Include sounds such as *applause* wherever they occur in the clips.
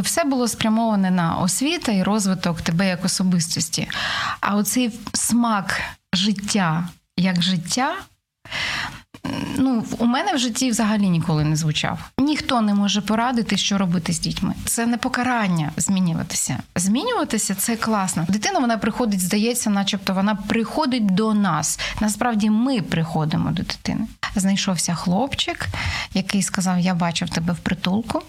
Все було спрямоване на освіта і розвиток тебе як особистості. А оцей смак життя як життя. Ну, у мене в житті взагалі ніколи не звучав. Ніхто не може порадити, що робити з дітьми. Це не покарання змінюватися. Змінюватися це класно. Дитина вона приходить, здається, начебто вона приходить до нас. Насправді ми приходимо до дитини. Знайшовся хлопчик, який сказав: Я бачив тебе в притулку.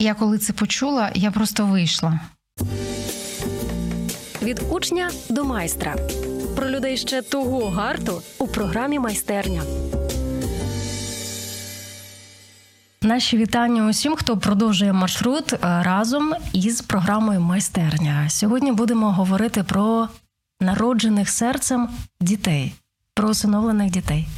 Я коли це почула, я просто вийшла. Від учня до майстра про людей ще того гарту у програмі майстерня. Наші вітання усім, хто продовжує маршрут е, разом із програмою майстерня. Сьогодні будемо говорити про народжених серцем дітей, про усиновлених дітей.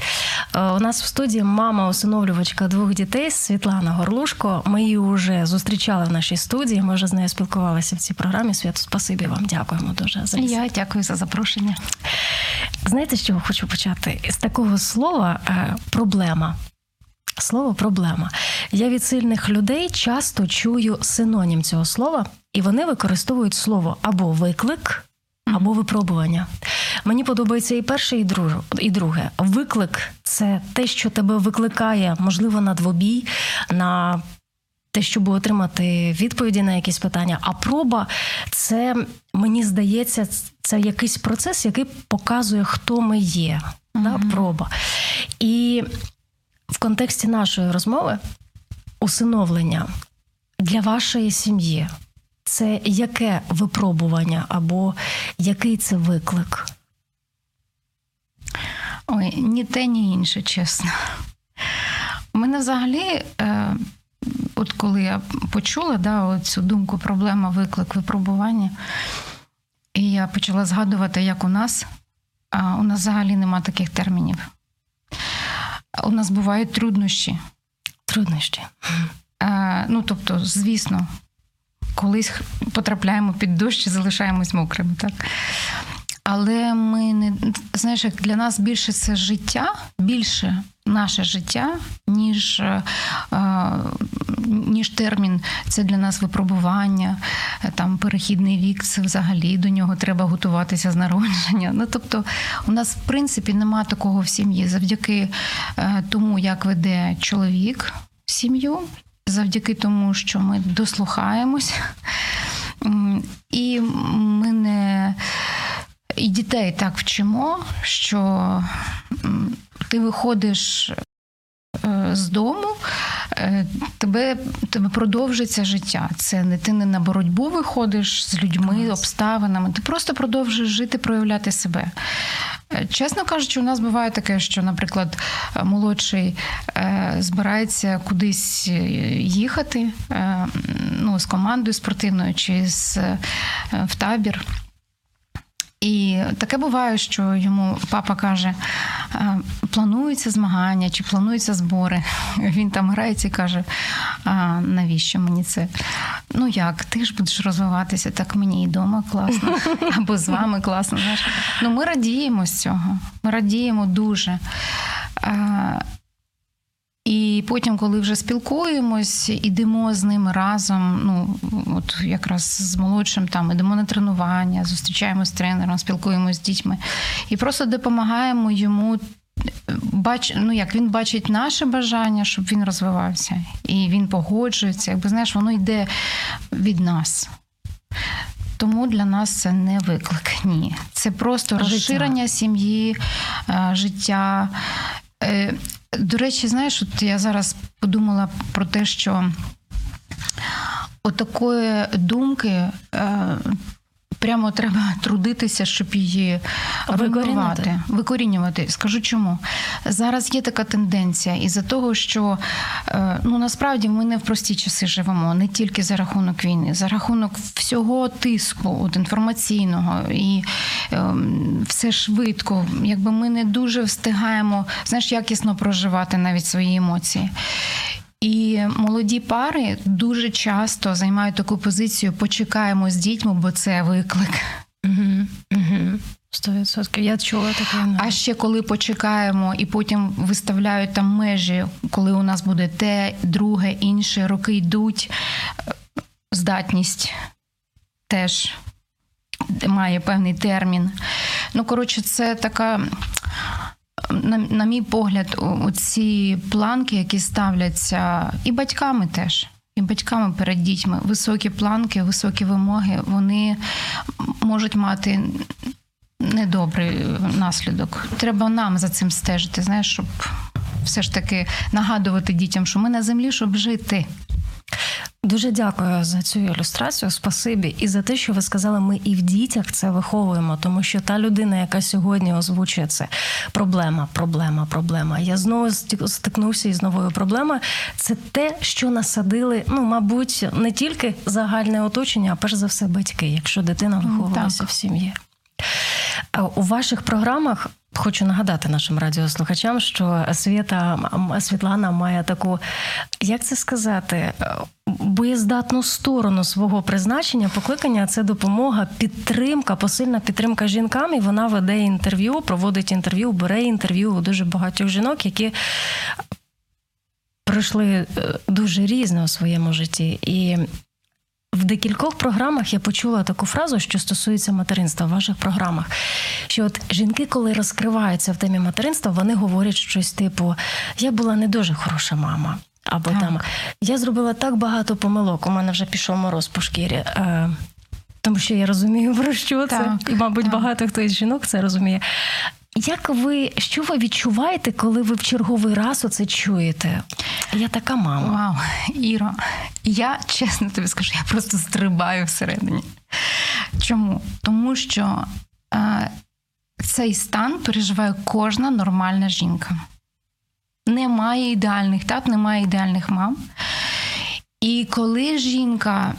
Е, у нас в студії мама усиновлювачка двох дітей Світлана Горлушко. Ми її вже зустрічали в нашій студії. Ми вже з нею спілкувалися в цій програмі. Свято, спасибі вам. Дякуємо дуже за Я дякую за запрошення. Знаєте, з чого хочу почати? З такого слова е, проблема. Слово проблема. Я від сильних людей часто чую синонім цього слова, і вони використовують слово або виклик, або випробування. Мені подобається і перше, і друге. І друге. Виклик це те, що тебе викликає, можливо, на двобій, на те, щоб отримати відповіді на якісь питання. А проба це мені здається, це якийсь процес, який показує, хто ми є. Mm-hmm. Да, Проба. І в контексті нашої розмови усиновлення для вашої сім'ї це яке випробування або який це виклик? Ой, ні те, ні інше, чесно. У мене взагалі, е, от коли я почула да, цю думку, проблема, виклик, випробування, і я почала згадувати, як у нас, а у нас взагалі нема таких термінів. У нас бувають труднощі. Труднощі. Е, ну, тобто, звісно, колись потрапляємо під дощ і залишаємось мокрими. так. Але ми не знаєш, як для нас більше це життя, більше наше життя, ніж е, ніж термін. Це для нас випробування, там перехідний вік, це взагалі до нього треба готуватися з народження. Ну тобто, у нас в принципі нема такого в сім'ї завдяки е, тому, як веде чоловік сім'ю, завдяки тому, що ми дослухаємось, і ми не і дітей так вчимо, що ти виходиш е, з дому, тебе тебе продовжиться життя. Це не ти не на боротьбу виходиш з людьми, обставинами. Ти просто продовжуєш жити, проявляти себе. Е, чесно кажучи, у нас буває таке, що, наприклад, молодший збирається кудись їхати ну, з командою спортивною чи з, в табір. І таке буває, що йому папа каже: плануються змагання чи плануються збори. *laughs* Він там грається і каже: а навіщо мені це? Ну як, ти ж будеш розвиватися, так мені і вдома класно, *laughs* або з вами класно. Знаєш. Ну ми радіємо з цього. Ми радіємо дуже. І потім, коли вже спілкуємось, ідемо з ними разом. Ну от якраз з молодшим там ідемо на тренування, зустрічаємось з тренером, спілкуємось з дітьми і просто допомагаємо йому. Бач, ну як він бачить наше бажання, щоб він розвивався, і він погоджується. Якби знаєш, воно йде від нас. Тому для нас це не виклик. Ні. Це просто життя. розширення сім'ї, е, життя. До речі, знаєш, от я зараз подумала про те, що отакої думки е, прямо треба трудитися, щоб її викорінювати. викорінювати. Скажу чому. Зараз є така тенденція, із-за того, що е, ну насправді ми не в прості часи живемо, не тільки за рахунок війни, за рахунок всього тиску от, інформаційного і е, все швидко. Якби ми не дуже встигаємо знаєш, якісно проживати навіть свої емоції. І молоді пари дуже часто займають таку позицію Почекаємо з дітьми, бо це виклик. Угу, угу. 100%. Я чула таке. А ще коли почекаємо і потім виставляють там межі, коли у нас буде те, друге, інше, роки йдуть, здатність теж має певний термін. Ну, коротше, це така. На, на мій погляд, ці планки, які ставляться, і батьками теж, і батьками перед дітьми, високі планки, високі вимоги, вони можуть мати недобрий наслідок. Треба нам за цим стежити, знаєш, щоб все ж таки нагадувати дітям, що ми на землі, щоб жити. Дуже дякую за цю ілюстрацію. Спасибі і за те, що ви сказали, ми і в дітях це виховуємо, тому що та людина, яка сьогодні озвучує це проблема, проблема, проблема. Я знову стикнувся із новою проблемою. Це те, що насадили, ну мабуть, не тільки загальне оточення, а перш за все батьки, якщо дитина виховувалася в сім'ї. У ваших програмах хочу нагадати нашим радіослухачам, що Свята Світлана має таку, як це сказати, боєздатну сторону свого призначення, покликання це допомога, підтримка, посильна підтримка жінкам. І вона веде інтерв'ю, проводить інтерв'ю, бере інтерв'ю у дуже багатьох жінок, які пройшли е, дуже різне у своєму житті. І в декількох програмах я почула таку фразу, що стосується материнства в ваших програмах. Що от жінки, коли розкриваються в темі материнства, вони говорять щось типу: Я була не дуже хороша мама. Або так. там я зробила так багато помилок, у мене вже пішов мороз по шкірі. Е, тому що я розумію, про що це, і, мабуть, так. багато хто із жінок це розуміє. Як ви що ви відчуваєте, коли ви в черговий раз оце чуєте? Я така мама. Вау, Іро, я чесно тобі скажу, я просто стрибаю всередині. Чому? Тому що е, цей стан переживає кожна нормальна жінка. Немає ідеальних тат, немає ідеальних мам. І коли жінка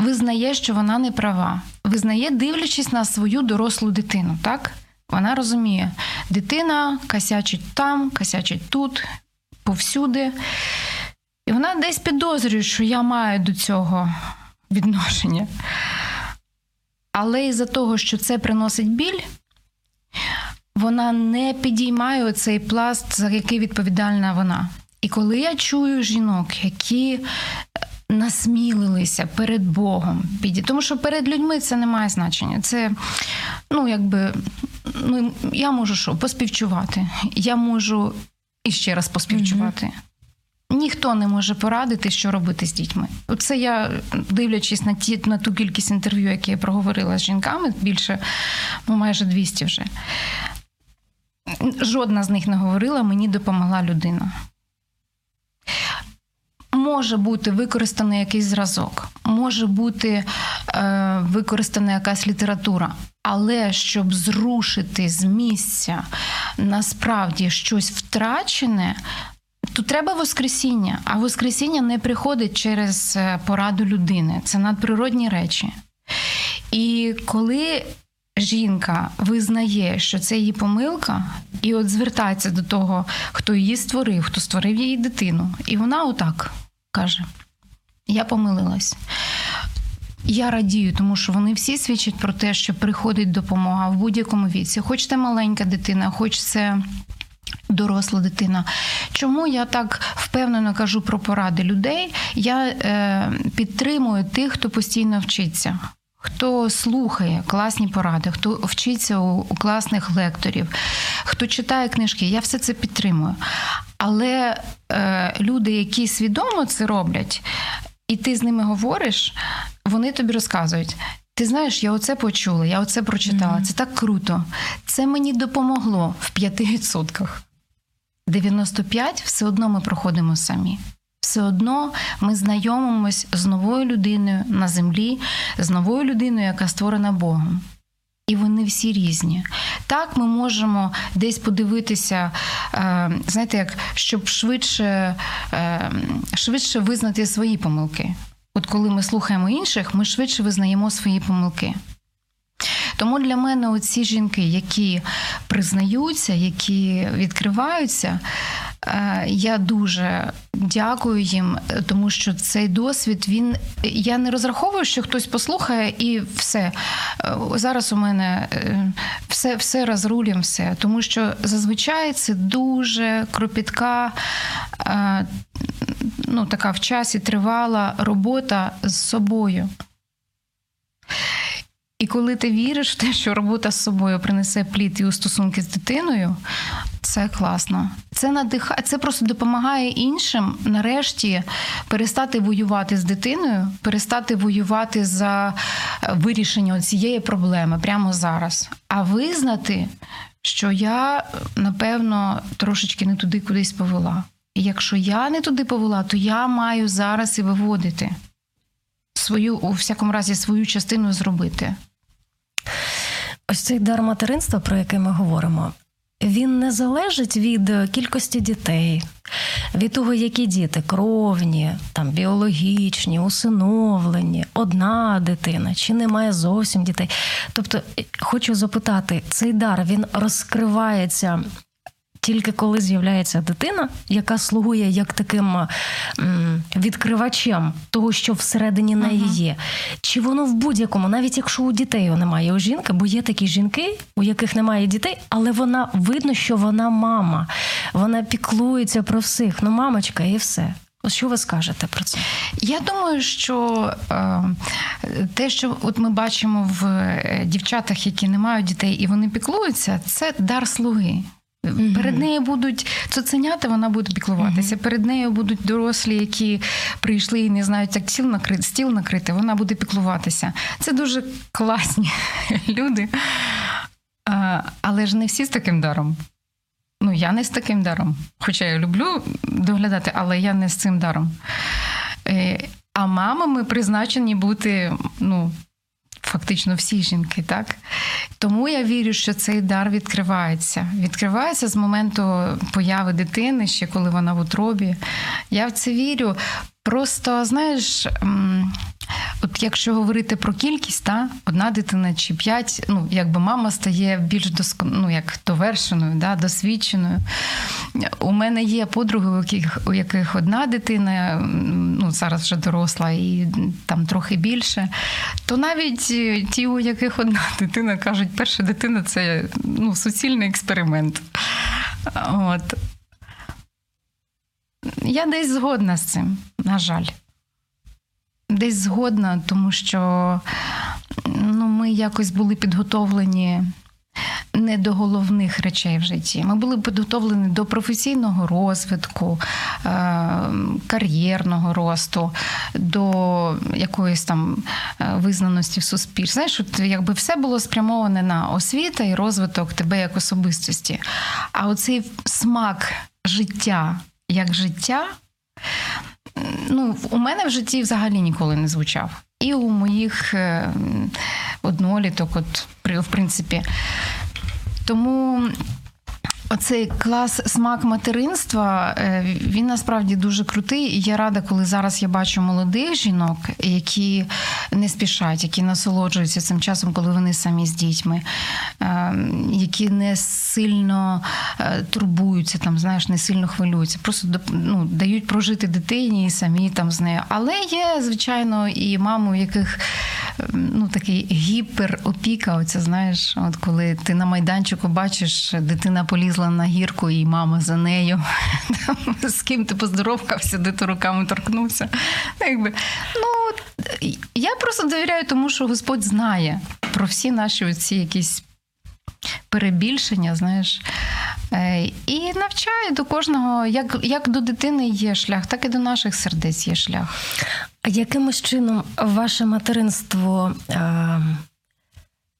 визнає, що вона не права, визнає, дивлячись на свою дорослу дитину, так? Вона розуміє, дитина косячить там, косячить тут, повсюди. І вона десь підозрює, що я маю до цього відношення. Але із-за того, що це приносить біль, вона не підіймає цей пласт, за який відповідальна вона. І коли я чую жінок, які насмілилися перед Богом, тому що перед людьми це не має значення. Це, ну, якби, ну, я можу що, поспівчувати. Я можу іще раз поспівчувати. Mm-hmm. Ніхто не може порадити, що робити з дітьми. Це я, дивлячись на ті на ту кількість інтерв'ю, які я проговорила з жінками, більше ну, майже 200 вже. Жодна з них не говорила, мені допомогла людина може бути використаний якийсь зразок, може бути е, використана якась література, але щоб зрушити з місця насправді щось втрачене. То треба Воскресіння, а Воскресіння не приходить через е, пораду людини. Це надприродні речі. І коли жінка визнає, що це її помилка, і от звертається до того, хто її створив, хто створив її дитину, і вона отак каже: Я помилилась. Я радію, тому що вони всі свідчать про те, що приходить допомога в будь-якому віці. Хоч це маленька дитина, хоч це доросла дитина. Чому я так впевнено кажу про поради людей? Я е, підтримую тих, хто постійно вчиться. Хто слухає класні поради, хто вчиться у, класних лекторів, хто читає книжки, я все це підтримую. Але е, люди, які свідомо це роблять, і ти з ними говориш, вони тобі розказують. Ти знаєш, я оце почула, я оце прочитала. Mm-hmm. Це так круто. Це мені допомогло в 5%. 95% все одно ми проходимо самі. Все одно ми знайомимось з новою людиною на землі, з новою людиною, яка створена Богом. І вони всі різні. Так, ми можемо десь подивитися, е, знаєте, як щоб швидше е, швидше визнати свої помилки. От коли ми слухаємо інших, ми швидше визнаємо свої помилки. Тому для мене оці жінки, які признаються, які відкриваються, я дуже дякую їм, тому що цей досвід він я не розраховую, що хтось послухає і все. Е, зараз у мене е, все все розрулім, все. Тому що зазвичай це дуже кропітка, ну, така в часі тривала робота з собою. І коли ти віриш в те, що робота з собою принесе плід і у стосунки з дитиною, це класно. Це надихає, це просто допомагає іншим нарешті перестати воювати з дитиною, перестати воювати за вирішення цієї проблеми прямо зараз, а визнати, що я напевно трошечки не туди кудись повела. І якщо я не туди повела, то я маю зараз і виводити свою, у всякому разі, свою частину зробити. Ось цей дар материнства, про який ми говоримо, він не залежить від кількості дітей, від того, які діти кровні, там біологічні, усиновлені, одна дитина, чи немає зовсім дітей. Тобто, хочу запитати, цей дар він розкривається тільки коли з'являється дитина, яка слугує як таким відкривачем того, що всередині неї є, чи воно в будь-якому, навіть якщо у дітей немає у жінки, бо є такі жінки, у яких немає дітей, але вона видно, що вона мама, вона піклується про всіх. Ну, мамочка, і все. Що ви скажете про це? Я думаю, що е, те, що от ми бачимо в е, дівчатах, які не мають дітей, і вони піклуються, це дар слуги. Mm-hmm. Перед нею будуть цуценята, вона буде піклуватися. Mm-hmm. Перед нею будуть дорослі, які прийшли і не знають, як стіл накрити, стіл накрити, вона буде піклуватися. Це дуже класні *laughs* люди. А, Але ж не всі з таким даром. Ну, я не з таким даром. Хоча я люблю доглядати, але я не з цим даром. Е, а мамами призначені бути ну, фактично всі жінки, так? Тому я вірю, що цей дар відкривається. Відкривається з моменту появи дитини, ще коли вона в утробі. Я в це вірю. Просто, знаєш, от якщо говорити про кількість, та, одна дитина чи п'ять, ну, якби мама стає більш доскон... ну, як довершеною, да, досвідченою. У мене є подруги, у яких у яких одна дитина, ну, зараз вже доросла і там трохи більше, то навіть ті, у яких одна *laughs* дитина кажуть, перша дитина це ну, суцільний експеримент. От. Я десь згодна з цим, на жаль. Десь згодна, тому що ну, ми якось були підготовлені не до головних речей в житті. Ми були підготовлені до професійного розвитку, е, кар'єрного росту, до якоїсь там е, визнаності в суспільстві. Знаєш, от якби все було спрямоване на освіта і розвиток тебе як особистості. А оцей смак життя як життя, ну, у мене в житті взагалі ніколи не звучав. І у моїх е, одноліток, от в принципі. Тому Оцей клас смак материнства е, він насправді дуже крутий. І я рада, коли зараз я бачу молодих жінок, які не спішать, які насолоджуються цим часом, коли вони самі з дітьми, е, які не сильно е, турбуються, там знаєш, не сильно хвилюються, просто ну, дають прожити дитині і самі там з нею. Але є, звичайно, і мами, у яких ну, такий гіперопіка. Оця знаєш, от коли ти на майданчику бачиш, дитина полізла на гірку, і мама за нею. *laughs* З ким ти поздоровкався, де ти руками торкнувся. Ну, якби, ну, Я просто довіряю тому, що Господь знає про всі наші оці якісь перебільшення, знаєш. Е, і навчає до кожного, як як до дитини є шлях, так і до наших сердець є шлях. А якимось чином ваше материнство е,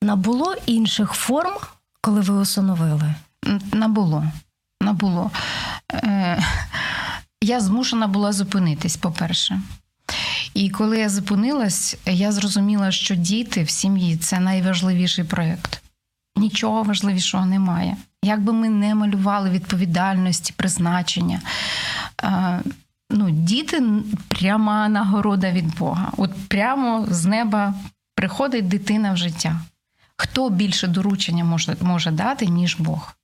набуло інших форм, коли ви усиновили? Набуло. Набуло. Е, Я змушена була зупинитись, по-перше. І коли я зупинилась, я зрозуміла, що діти в сім'ї це найважливіший проєкт. Нічого важливішого немає. Як би ми не малювали відповідальності, призначення. Е, ну, Діти пряма нагорода від Бога. От прямо з неба приходить дитина в життя. Хто більше доручення може, може дати, ніж Бог?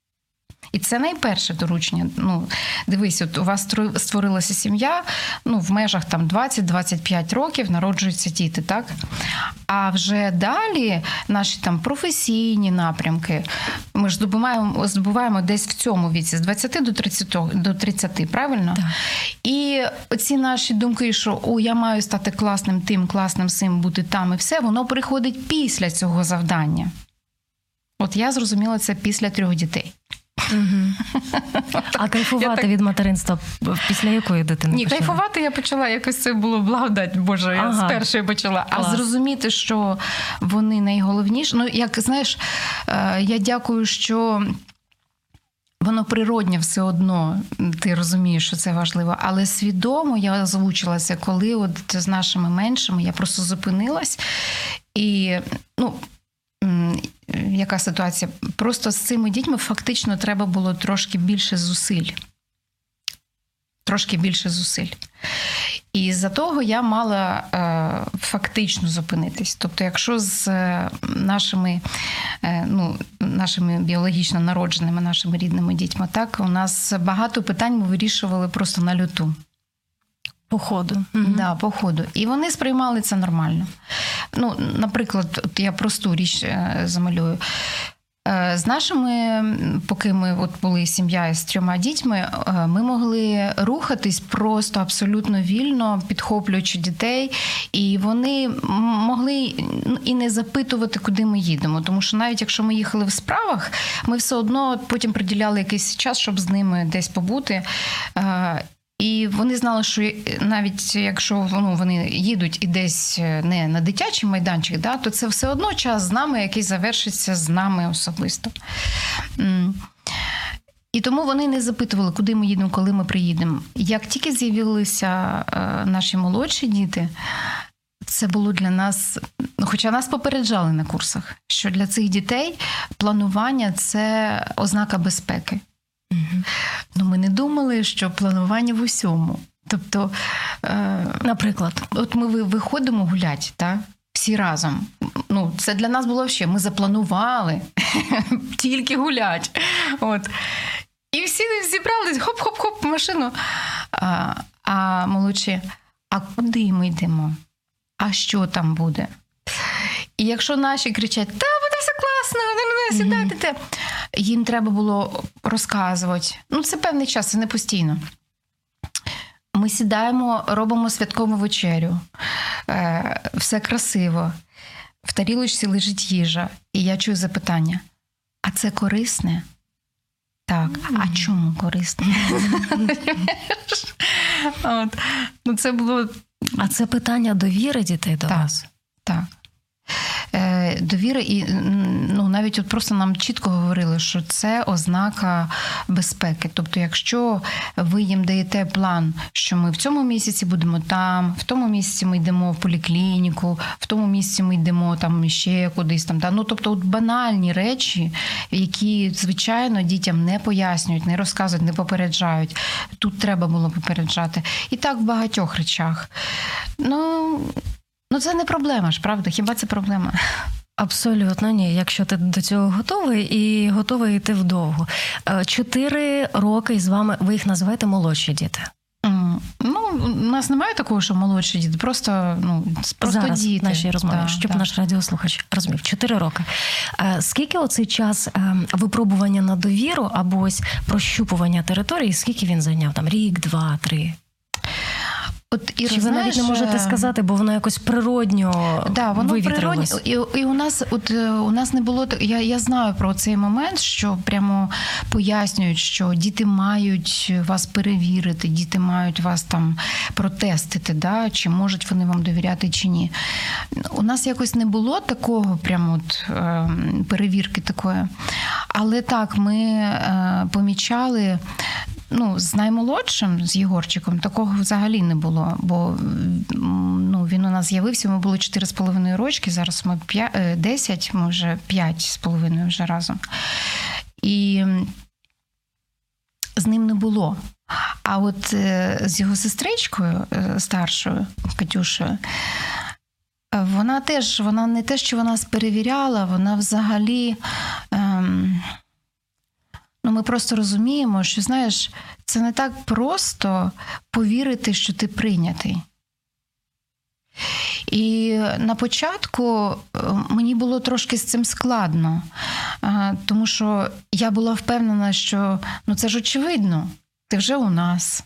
І це найперше доручення. Ну, Дивись, от у вас створилася сім'я, ну, в межах там 20-25 років народжуються діти, так? А вже далі наші там професійні напрямки, ми ж здобуваємо здобуваємо десь в цьому віці з 20 до 30, до 30 правильно? Так. І оці наші думки, що о, я маю стати класним тим, класним сим, бути там і все, воно приходить після цього завдання. От я зрозуміла це після трьох дітей. А кайфувати так... від материнства після якої дитини? Ні, почала? кайфувати я почала якось це було благодать Боже, я ага. з першої почала. Клас. А зрозуміти, що вони найголовніші. Ну, як знаєш, е, я дякую, що. Воно природнє все одно, ти розумієш, що це важливо, але свідомо я озвучилася, коли от з нашими меншими я просто зупинилась і ну яка ситуація? Просто з цими дітьми фактично треба було трошки більше зусиль. Трошки більше зусиль. І за того я мала е, фактично зупинитись. Тобто, якщо з е, нашими е, ну, нашими біологічно народженими, нашими рідними дітьми, так у нас багато питань ми вирішували просто на люту. По ходу. Да, по ходу. І вони сприймали це нормально. Ну, Наприклад, от я просту річ е, замалюю. Е, з нашими, поки ми от були сім'я з трьома дітьми, е, ми могли рухатись просто абсолютно вільно, підхоплюючи дітей, і вони могли ну, і не запитувати, куди ми їдемо. Тому що навіть якщо ми їхали в справах, ми все одно потім приділяли якийсь час, щоб з ними десь побути. І вони знали, що навіть якщо ну, вони їдуть і десь е, не на дитячий майданчик, да, то це все одно час з нами, який завершиться з нами особисто. І тому вони не запитували, куди ми їдемо, коли ми приїдемо. Як тільки з'явилися е, наші молодші діти, це було для нас, хоча нас попереджали на курсах, що для цих дітей планування це ознака безпеки. Угу. Ну, Ми не думали, що планування в усьому. Тобто, е, наприклад, от ми виходимо гуляти, так? всі разом. Ну, Це для нас було ще. Ми запланували *laughs* тільки гулять. От. І всі зібрались, хоп-хоп-хоп, машину. А а молодші, а куди ми йдемо? А що там буде? І якщо наші кричать, та буде все класно, сідайте. Mm-hmm їм треба було розказувати. Ну, це певний час, це не постійно. Ми сідаємо, робимо святкову вечерю, е, все красиво. В тарілочці лежить їжа, і я чую запитання: а це корисне? Так, а чому корисне? *laughs* От. Ну, це було... А це питання довіри дітей до так, вас? Так. Е, довіри, і ну навіть от просто нам чітко говорили, що це ознака безпеки. Тобто, якщо ви їм даєте план, що ми в цьому місяці будемо там, в тому місяці ми йдемо в поліклініку, в тому місяці ми йдемо там ще кудись там. Да? Ну тобто, от банальні речі, які звичайно дітям не пояснюють, не розказують, не попереджають. Тут треба було попереджати. І так в багатьох речах. Ну Ну це не проблема ж, правда? Хіба це проблема? Абсолютно ні. Якщо ти до цього готовий і готовий йти вдовго. Е, чотири роки з вами ви їх називаєте молодші діти. Ну, у нас немає такого, що молодші діти, просто ну просто Зараз діти. наші розмови, да, щоб да. наш радіослухач розумів. Чотири роки. Е, скільки оцей час е, випробування на довіру або ось прощупування території? Скільки він зайняв? Там рік, два, три? От і ви навіть не можете сказати, бо воно якось природньо да, воно природньо. І, і у нас, от е, у нас не було я, я знаю про цей момент, що прямо пояснюють, що діти мають вас перевірити, діти мають вас там протестити, да, чи можуть вони вам довіряти, чи ні. У нас якось не було такого, прямо от е, перевірки такої. Але так, ми е, помічали ну, з наймолодшим, з Єгорчиком, такого взагалі не було. Бо ну, він у нас з'явився, ми були 4,5 рочки, зараз ми 5, 10, е, ми вже 5,5 вже разом. І з ним не було. А от е, з його сестричкою е, старшою Катюшею, вона теж, вона не те, що вона перевіряла, вона взагалі. Ем, Ну, ми просто розуміємо, що знаєш, це не так просто повірити, що ти прийнятий. І на початку е, мені було трошки з цим складно, е, тому що я була впевнена, що ну це ж очевидно, ти вже у нас.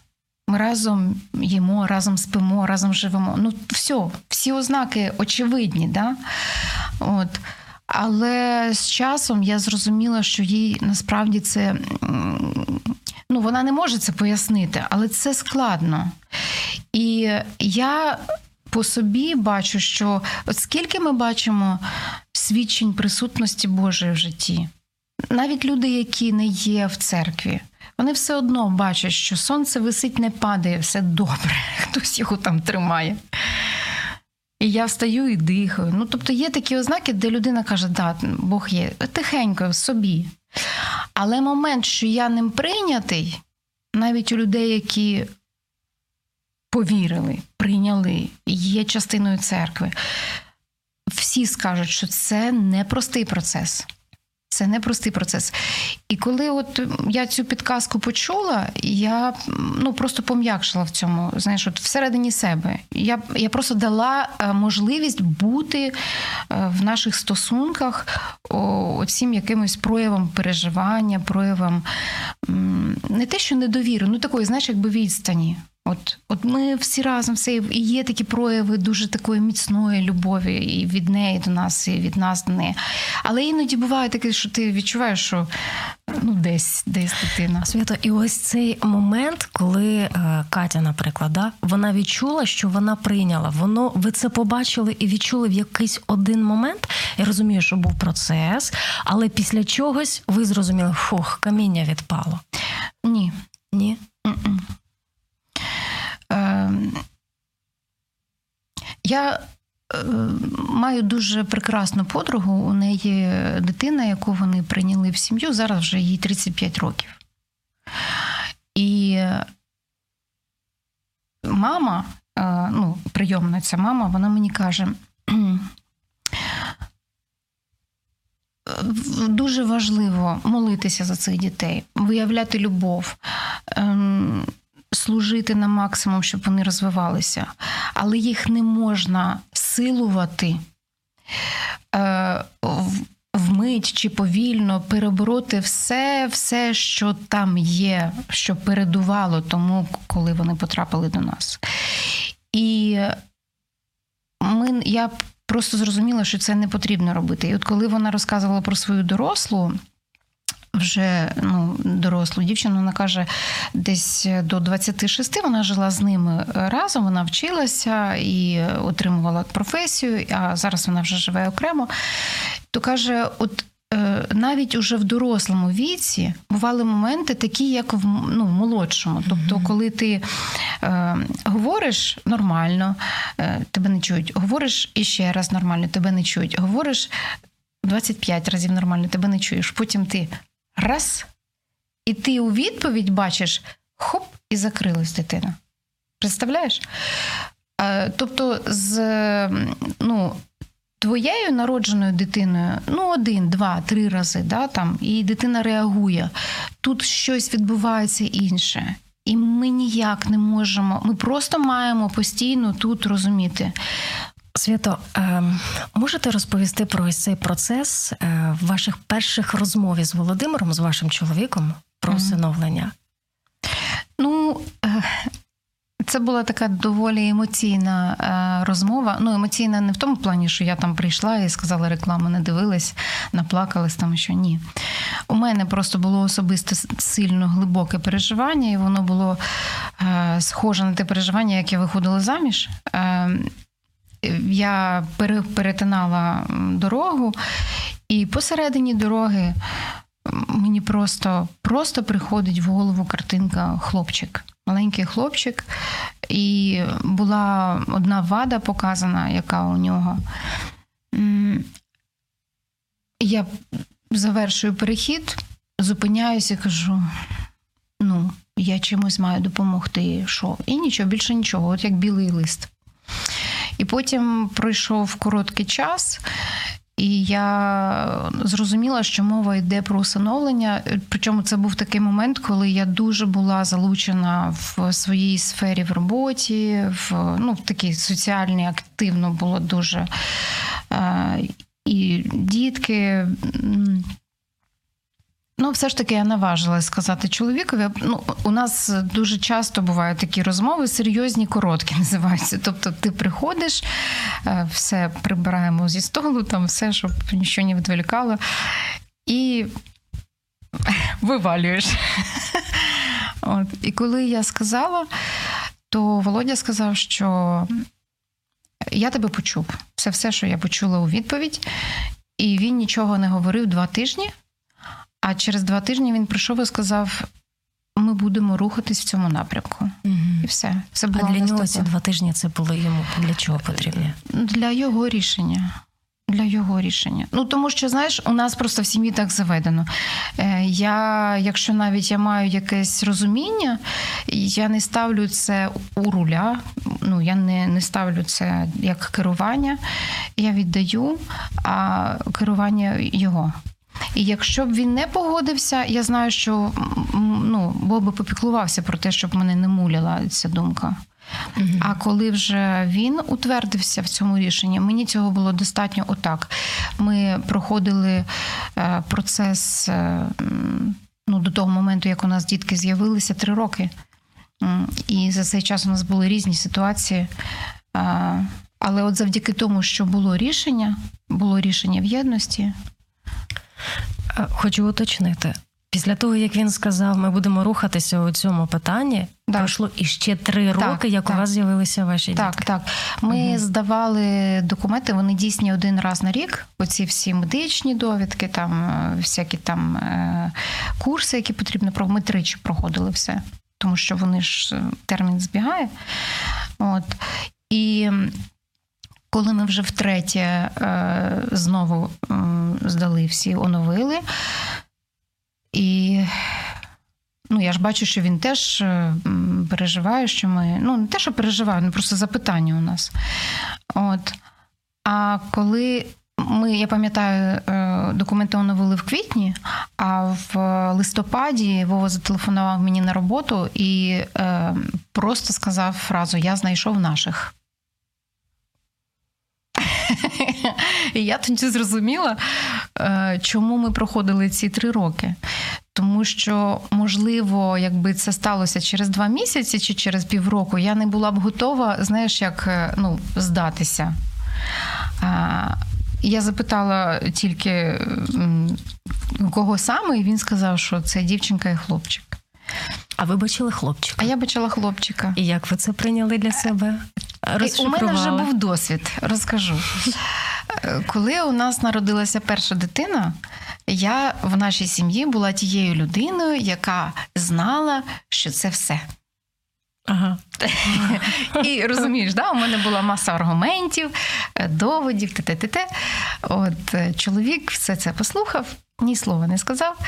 Ми разом їмо, разом спимо, разом живемо. Ну, все, всі ознаки очевидні. Да? От. Але з часом я зрозуміла, що їй насправді це ну, вона не може це пояснити, але це складно. І я по собі бачу, що от скільки ми бачимо свідчень присутності Божої в житті, навіть люди, які не є в церкві. Вони все одно бачать, що сонце висить, не падає, все добре, *laughs* хтось його там тримає. І я встаю і дихаю. Ну, тобто є такі ознаки, де людина каже, да, Бог є тихенько в собі. Але момент, що я ним прийнятий, навіть у людей, які повірили, прийняли, є частиною церкви, всі скажуть, що це непростий процес. Це непростий процес. І коли от я цю підказку почула, я ну просто пом'якшила в цьому, знаєш, от всередині себе. Я я просто дала е, можливість бути е, в наших стосунках оцім якимось проявом переживання, проявом не те, що недовіри, ну такої, знаєш, якби відстані. От от ми всі разом все і є такі прояви дуже такої міцної любові і від неї до нас, і від нас до неї. Але іноді буває таке, що ти відчуваєш, що ну десь десь дитина. Свято, і ось цей момент, коли е, Катя, наприклад, да, вона відчула, що вона прийняла. Воно ви це побачили і відчули в якийсь один момент. Я розумію, що був процес, але після чогось ви зрозуміли, фух, каміння відпало. Ні. Ні. Mm-mm. Ем, я е, маю дуже прекрасну подругу. У неї дитина, яку вони прийняли в сім'ю, зараз вже їй 35 років. І мама, е, ну, прийомниця мама, вона мені каже. Дуже важливо молитися за цих дітей, виявляти любов, ем, служити на максимум, щоб вони розвивалися, але їх не можна силувати е, вмить чи повільно перебороти все, все, що там є, що передувало тому, коли вони потрапили до нас. І ми, я просто зрозуміла, що це не потрібно робити. І от коли вона розказувала про свою дорослу вже ну, дорослу дівчину, вона каже, десь до 26 вона жила з ними разом, вона вчилася і отримувала професію, а зараз вона вже живе окремо. То каже, от. Е, навіть уже в дорослому віці бували моменти, такі, як в ну, молодшому. Тобто, коли ти е, говориш нормально, е, тебе не чують, говориш іще раз нормально, тебе не чують, говориш 25 разів нормально, тебе не чуєш. Потім ти раз, і ти у відповідь бачиш хоп, і закрилась дитина. Представляєш? Тобто, з ну, твоєю народженою дитиною ну, один, два, три рази, да, там, і дитина реагує. Тут щось відбувається інше. І ми ніяк не можемо, ми просто маємо постійно тут розуміти. Свято, ем, можете розповісти про цей процес е, в ваших перших розмові з Володимиром, з вашим чоловіком про усиновлення? Ну, е, це була така доволі емоційна е, розмова. Ну, емоційна не в тому плані, що я там прийшла і сказала рекламу, не дивилась, наплакалась там, що ні. У мене просто було особисто сильно глибоке переживання, і воно було схоже на те переживання, як я виходила заміж. Я перетинала дорогу, і посередині дороги мені просто просто приходить в голову картинка хлопчик, маленький хлопчик, і була одна вада показана, яка у нього. Я завершую перехід, зупиняюся і кажу: ну, я чимось маю допомогти. що? І нічого, більше нічого, от як білий лист. І потім пройшов короткий час, І я зрозуміла, що мова йде про усиновлення. Причому це був такий момент, коли я дуже була залучена в своїй сфері в роботі, в ну, в такій соціальній, активно було дуже. І дітки. Ну, все ж таки, я наважилась сказати чоловікові. Ну, у нас дуже часто бувають такі розмови, серйозні, короткі *laughs* називаються. Тобто, ти приходиш, е, все прибираємо зі столу, там все, щоб нічого не відволікало, і *laughs* вивалюєш. *laughs* От. І коли я сказала, то Володя сказав, що я тебе почув. Це все, що я почула у відповідь, і він нічого не говорив два тижні. А через два тижні він прийшов і сказав: ми будемо рухатись в цьому напрямку. Угу. І все. Це було А для нього ці два тижні це було йому для чого потрібні? Для його рішення. Для його рішення. Ну тому що, знаєш, у нас просто в сім'ї так заведено. Е, я, Якщо навіть я маю якесь розуміння, я не ставлю це у руля, ну я не не ставлю це як керування, я віддаю а керування його. І якщо б він не погодився, я знаю, що ну, Бог би попіклувався про те, щоб мене не муляла ця думка. Угу. А коли вже він утвердився в цьому рішенні, мені цього було достатньо отак. Ми проходили е, процес е, ну, до того моменту, як у нас дітки з'явилися три роки. І за цей час у нас були різні ситуації. Але от завдяки тому, що було рішення, було рішення в єдності. Е, хочу уточнити. Після того, як він сказав, ми будемо рухатися у цьому питанні, так. пройшло іще три роки, так, як так. у вас з'явилися ваші так, дітки. Так, так. Ми угу. здавали документи, вони дійсні один раз на рік. Оці всі медичні довідки, там е, всякі там е, курси, які потрібно Ми тричі проходили все, тому що вони ж термін збігає. От. І коли ми вже втретє е, знову здали всі, оновили. І ну, я ж бачу, що він теж е, переживає, що ми. Ну, не те, що переживає, ну просто запитання у нас. От. А коли ми, я пам'ятаю, е, документи оновили в квітні, а в листопаді Вова зателефонував мені на роботу і просто сказав фразу Я знайшов наших. *laughs* І я тоді зрозуміла, е, чому ми проходили ці три роки. Тому що, можливо, якби це сталося через два місяці чи через півроку, я не була б готова, знаєш, як е, ну, здатися. Я запитала тільки кого саме, і він сказав, що це дівчинка і хлопчик. А ви бачили хлопчика? А я бачила хлопчика. І як ви це прийняли для себе? У мене вже був досвід, розкажу. Коли у нас народилася перша дитина, я в нашій сім'ї була тією людиною, яка знала, що це все. Ага. І розумієш, да, у мене була маса аргументів, доводів, те-те-те. От е, чоловік все це послухав, ні слова не сказав.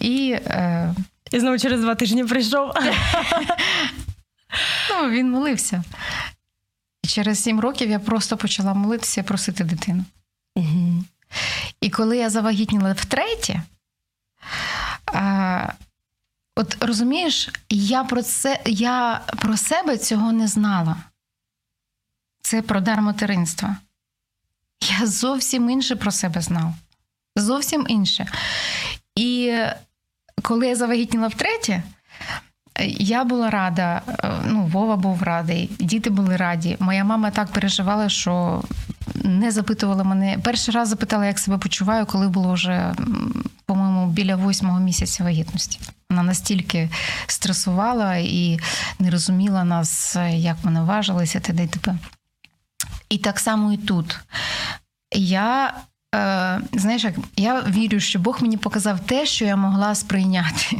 І е... і знову через два тижні прийшов. *laughs* Ну, Він молився. І через сім років я просто почала молитися і просити дитину. Угу. І коли я завагітніла втретє, а, от розумієш, я про це я про себе цього не знала. Це про дар материнства. Я зовсім інше про себе знав. Зовсім інше. І коли я завагітніла втретє, я була рада, е, ну, Вова був радий, діти були раді. Моя мама так переживала, що не запитувала мене. Перший раз запитала, як себе почуваю, коли було вже, по-моєму, біля восьмого місяця вагітності. Вона настільки стресувала і не розуміла нас, як ми наважилися, т.д. і. І так само і тут. Я знаєш, як я вірю, що Бог мені показав те, що я могла сприйняти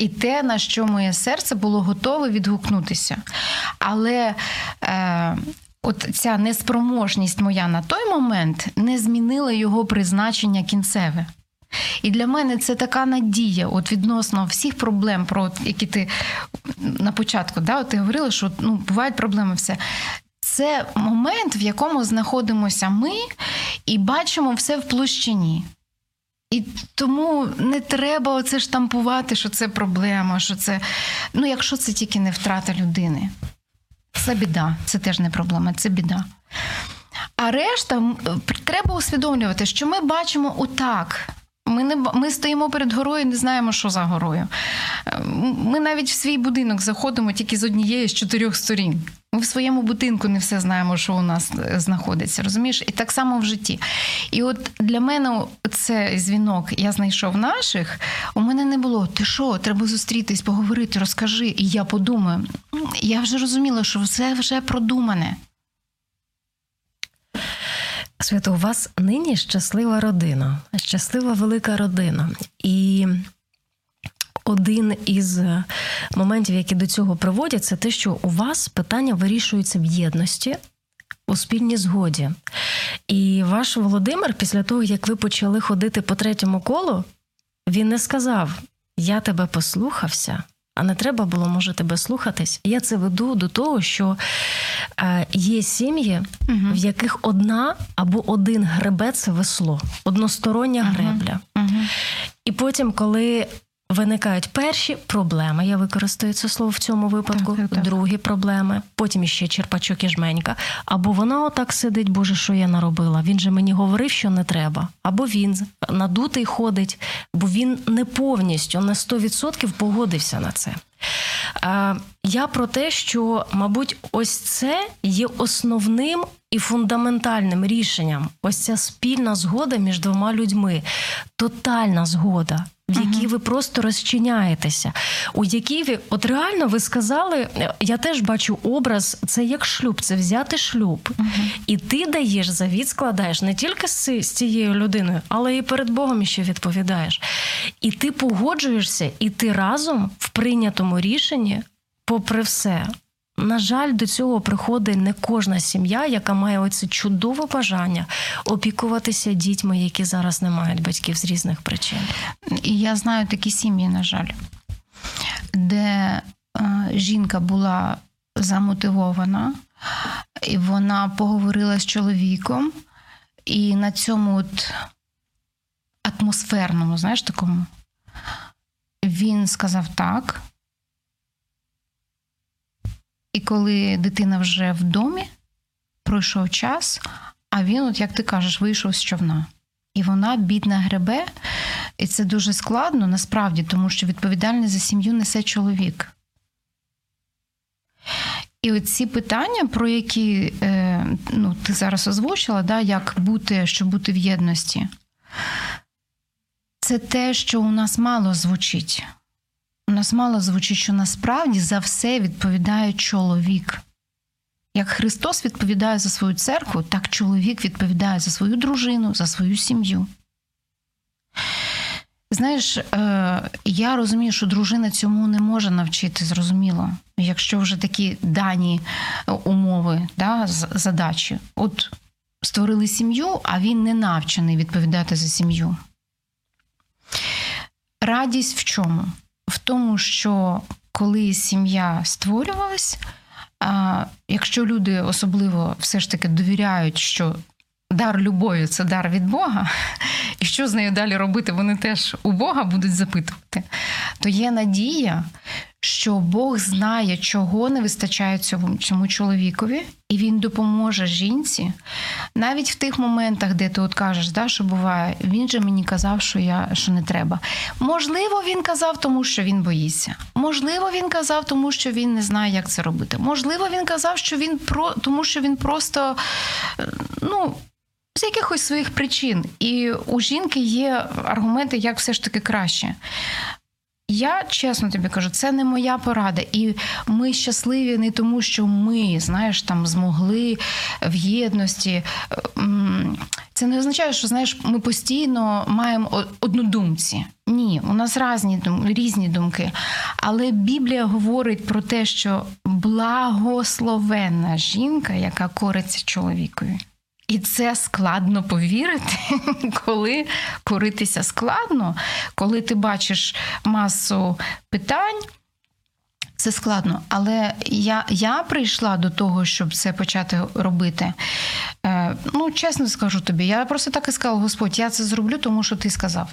і те, на що моє серце було готове відгукнутися. Але е, от ця неспроможність моя на той момент не змінила його призначення кінцеве. І для мене це така надія, от відносно всіх проблем, про які ти на початку да, от ти говорила, що ну, бувають проблеми все. Це момент, в якому знаходимося ми, і бачимо все в площині. І тому не треба оце штампувати, що це проблема, що це. Ну, якщо це тільки не втрата людини. Це біда, це теж не проблема, це біда. А решта треба усвідомлювати, що ми бачимо отак. Ми не ми стоїмо перед горою, не знаємо, що за горою. Ми навіть в свій будинок заходимо тільки з однієї з чотирьох сторін. Ми в своєму будинку не все знаємо, що у нас е, знаходиться. Розумієш? І так само в житті. І от для мене це дзвінок, я знайшов наших. У мене не було. Ти що, треба зустрітись, поговорити, розкажи. І я подумаю. Я вже розуміла, що все вже продумане. Свято, у вас нині щаслива родина, щаслива велика родина. І один із моментів, які до цього приводять, це те, що у вас питання вирішуються в єдності. У спільній згоді. І ваш Володимир, після того, як ви почали ходити по третьому колу, він не сказав: Я тебе послухався, а не треба було, може, тебе слухатись. Я це веду до того, що е, є сім'ї, угу. в яких одна або один гребе це весло, одностороння гребля. Угу. І потім, коли Виникають перші проблеми. Я використаю це слово в цьому випадку. Так, так, Другі проблеми, потім іще черпачок і жменька. Або вона отак сидить, Боже, що я наробила? Він же мені говорив, що не треба. Або він надутий ходить, бо він не повністю на 100% погодився на це. Я про те, що, мабуть, ось це є основним і фундаментальним рішенням. Ось ця спільна згода між двома людьми, тотальна згода в якій ви просто розчиняєтеся, у якій ви от реально ви сказали, я теж бачу образ, це як шлюб, це взяти шлюб. І ти даєш завіт, складаєш не тільки з цією людиною, але і перед Богом ще відповідаєш. І ти погоджуєшся, і ти разом в прийнятому рішенні, попри все. На жаль, до цього приходить не кожна сім'я, яка має оце чудове бажання опікуватися дітьми, які зараз не мають батьків з різних причин. І я знаю такі сім'ї, на жаль, де е, жінка була замотивована, і вона поговорила з чоловіком, і на цьому от атмосферному, знаєш, такому, він сказав так. І коли дитина вже в домі, пройшов час, а він, от як ти кажеш, вийшов з човна. І вона бідна гребе, і це дуже складно насправді, тому що відповідальність за сім'ю несе чоловік. І оці питання, про які е, ну, ти зараз озвучила, да, як бути, щоб бути в єдності, це те, що у нас мало звучить. У нас мало звучить, що насправді за все відповідає чоловік. Як Христос відповідає за свою церкву, так чоловік відповідає за свою дружину, за свою сім'ю. Знаєш, е, я розумію, що дружина цьому не може навчити, зрозуміло, якщо вже такі дані умови, да, задачі. От створили сім'ю, а він не навчений відповідати за сім'ю. Радість в чому? В тому, що коли сім'я створювалась, а якщо люди особливо все ж таки довіряють, що дар любові це дар від Бога, і що з нею далі робити, вони теж у Бога будуть запитувати, то є надія, що Бог знає, чого не вистачає цьому, цьому чоловікові, і він допоможе жінці. Навіть в тих моментах, де ти от кажеш, да, що буває, він же мені казав, що я що не треба. Можливо, він казав, тому що він боїться. Можливо, він казав, тому що він не знає, як це робити. Можливо, він казав, що він про тому, що він просто е, ну. З якихось своїх причин, і у жінки є аргументи, як все ж таки краще. Я чесно тобі кажу, це не моя порада, і ми щасливі не тому, що ми, знаєш, там змогли в єдності. Це не означає, що знаєш, ми постійно маємо однодумці. Ні, у нас різні різні думки. Але Біблія говорить про те, що благословенна жінка, яка кориться чоловікові. І це складно повірити, *laughs* коли коритися складно, коли ти бачиш масу питань. Це складно, але я я прийшла до того, щоб це почати робити. Е, Ну, чесно скажу тобі, я просто так і сказала: Господь, я це зроблю, тому що ти сказав.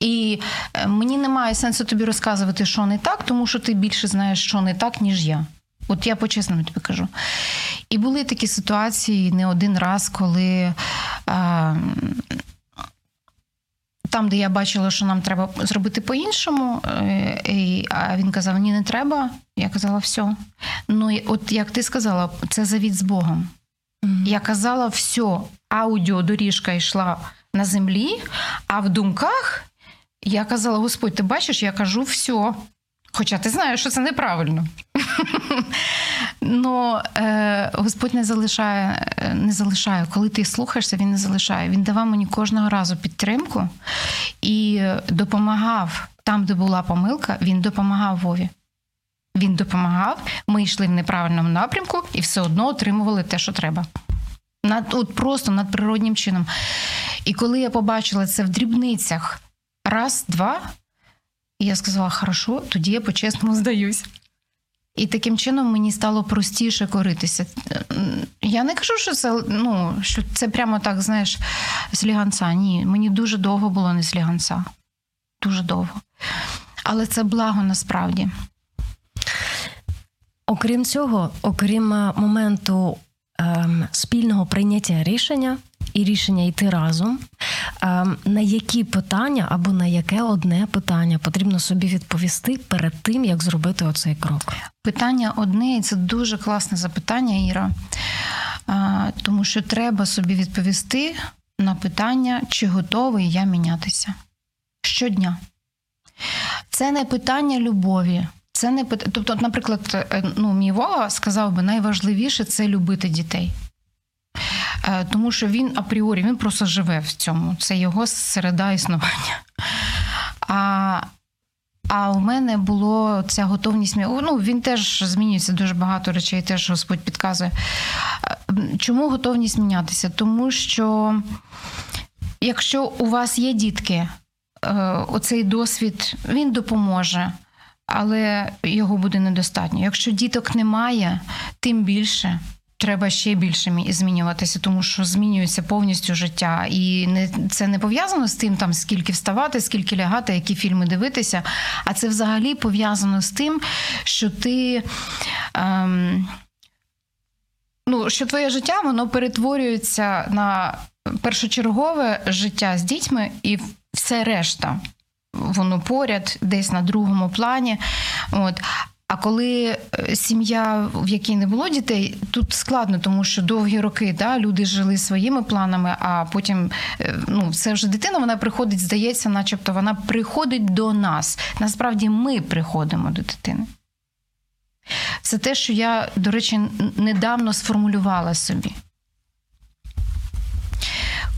І е, мені немає сенсу тобі розказувати, що не так, тому що ти більше знаєш, що не так, ніж я. От я по-чесному тобі кажу. І були такі ситуації не один раз, коли. А, там, де я бачила, що нам треба зробити по-іншому, е, а він казав: Ні, не треба. Я казала, все. Ну, от як ти сказала, це завіт з Богом. Mm-hmm. Я казала, все, аудіодоріжка йшла на землі, а в думках я казала: Господь, ти бачиш, я кажу все. Хоча ти знаєш, що це неправильно. Ну е, Господь не залишає, не залишає. Коли ти слухаєшся, він не залишає. Він давав мені кожного разу підтримку і допомагав там, де була помилка, він допомагав Вові. Він допомагав, ми йшли в неправильному напрямку і все одно отримували те, що треба. Над, от Просто надприроднім чином. І коли я побачила це в дрібницях раз, два, і я сказала: хорошо, тоді я по-чесному здаюсь. І таким чином мені стало простіше коритися. Я не кажу, що це ну, що це прямо так, знаєш, сліганця. Ні, мені дуже довго було не сліганця. Дуже довго. Але це благо насправді. Окрім цього, окрім е, моменту ем, спільного прийняття рішення і рішення йти разом, ем, на які питання або на яке одне питання потрібно собі відповісти перед тим, як зробити оцей крок? Питання одне, і це дуже класне запитання, Іра, тому що треба собі відповісти на питання, чи готовий я мінятися щодня. Це не питання любові. Це не пит... Тобто, наприклад, е, ну, мій Вова сказав би, найважливіше це любити дітей. Е, тому що він апріорі він просто живе в цьому. Це його середа існування. А а у мене була ця готовність. Ну, Він теж змінюється дуже багато речей, теж Господь підказує. Е, чому готовність мінятися? Тому що якщо у вас є дітки, е, оцей досвід він допоможе. Але його буде недостатньо. Якщо діток немає, тим більше треба ще більше змінюватися, тому що змінюється повністю життя, і не це не пов'язано з тим, там скільки вставати, скільки лягати, які фільми дивитися. А це взагалі пов'язано з тим, що ти. Ем, Ну, що твоє життя воно перетворюється на першочергове життя з дітьми і все решта. Воно поряд, десь на другому плані. От. А коли е, сім'я, в якій не було дітей, тут складно, тому що довгі роки да, люди жили своїми планами, а потім е, ну, це вже дитина, вона приходить, здається, начебто вона приходить до нас. Насправді ми приходимо до дитини. Це те, що я, до речі, недавно сформулювала собі.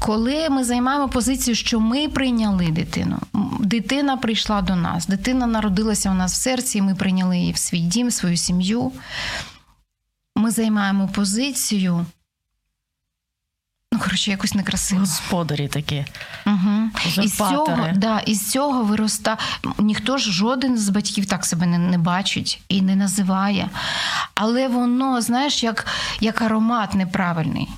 Коли ми займаємо позицію, що ми прийняли дитину, дитина прийшла до нас, дитина народилася у нас в серці, і ми прийняли її в свій дім, в свою сім'ю. Ми займаємо позицію. Ну, коротше, якось некрасиво. Господарі такі. Угу. Із цього да, із цього вироста. Ніхто ж жоден з батьків так себе не не бачить і не називає. Але воно, знаєш, як, як аромат неправильний.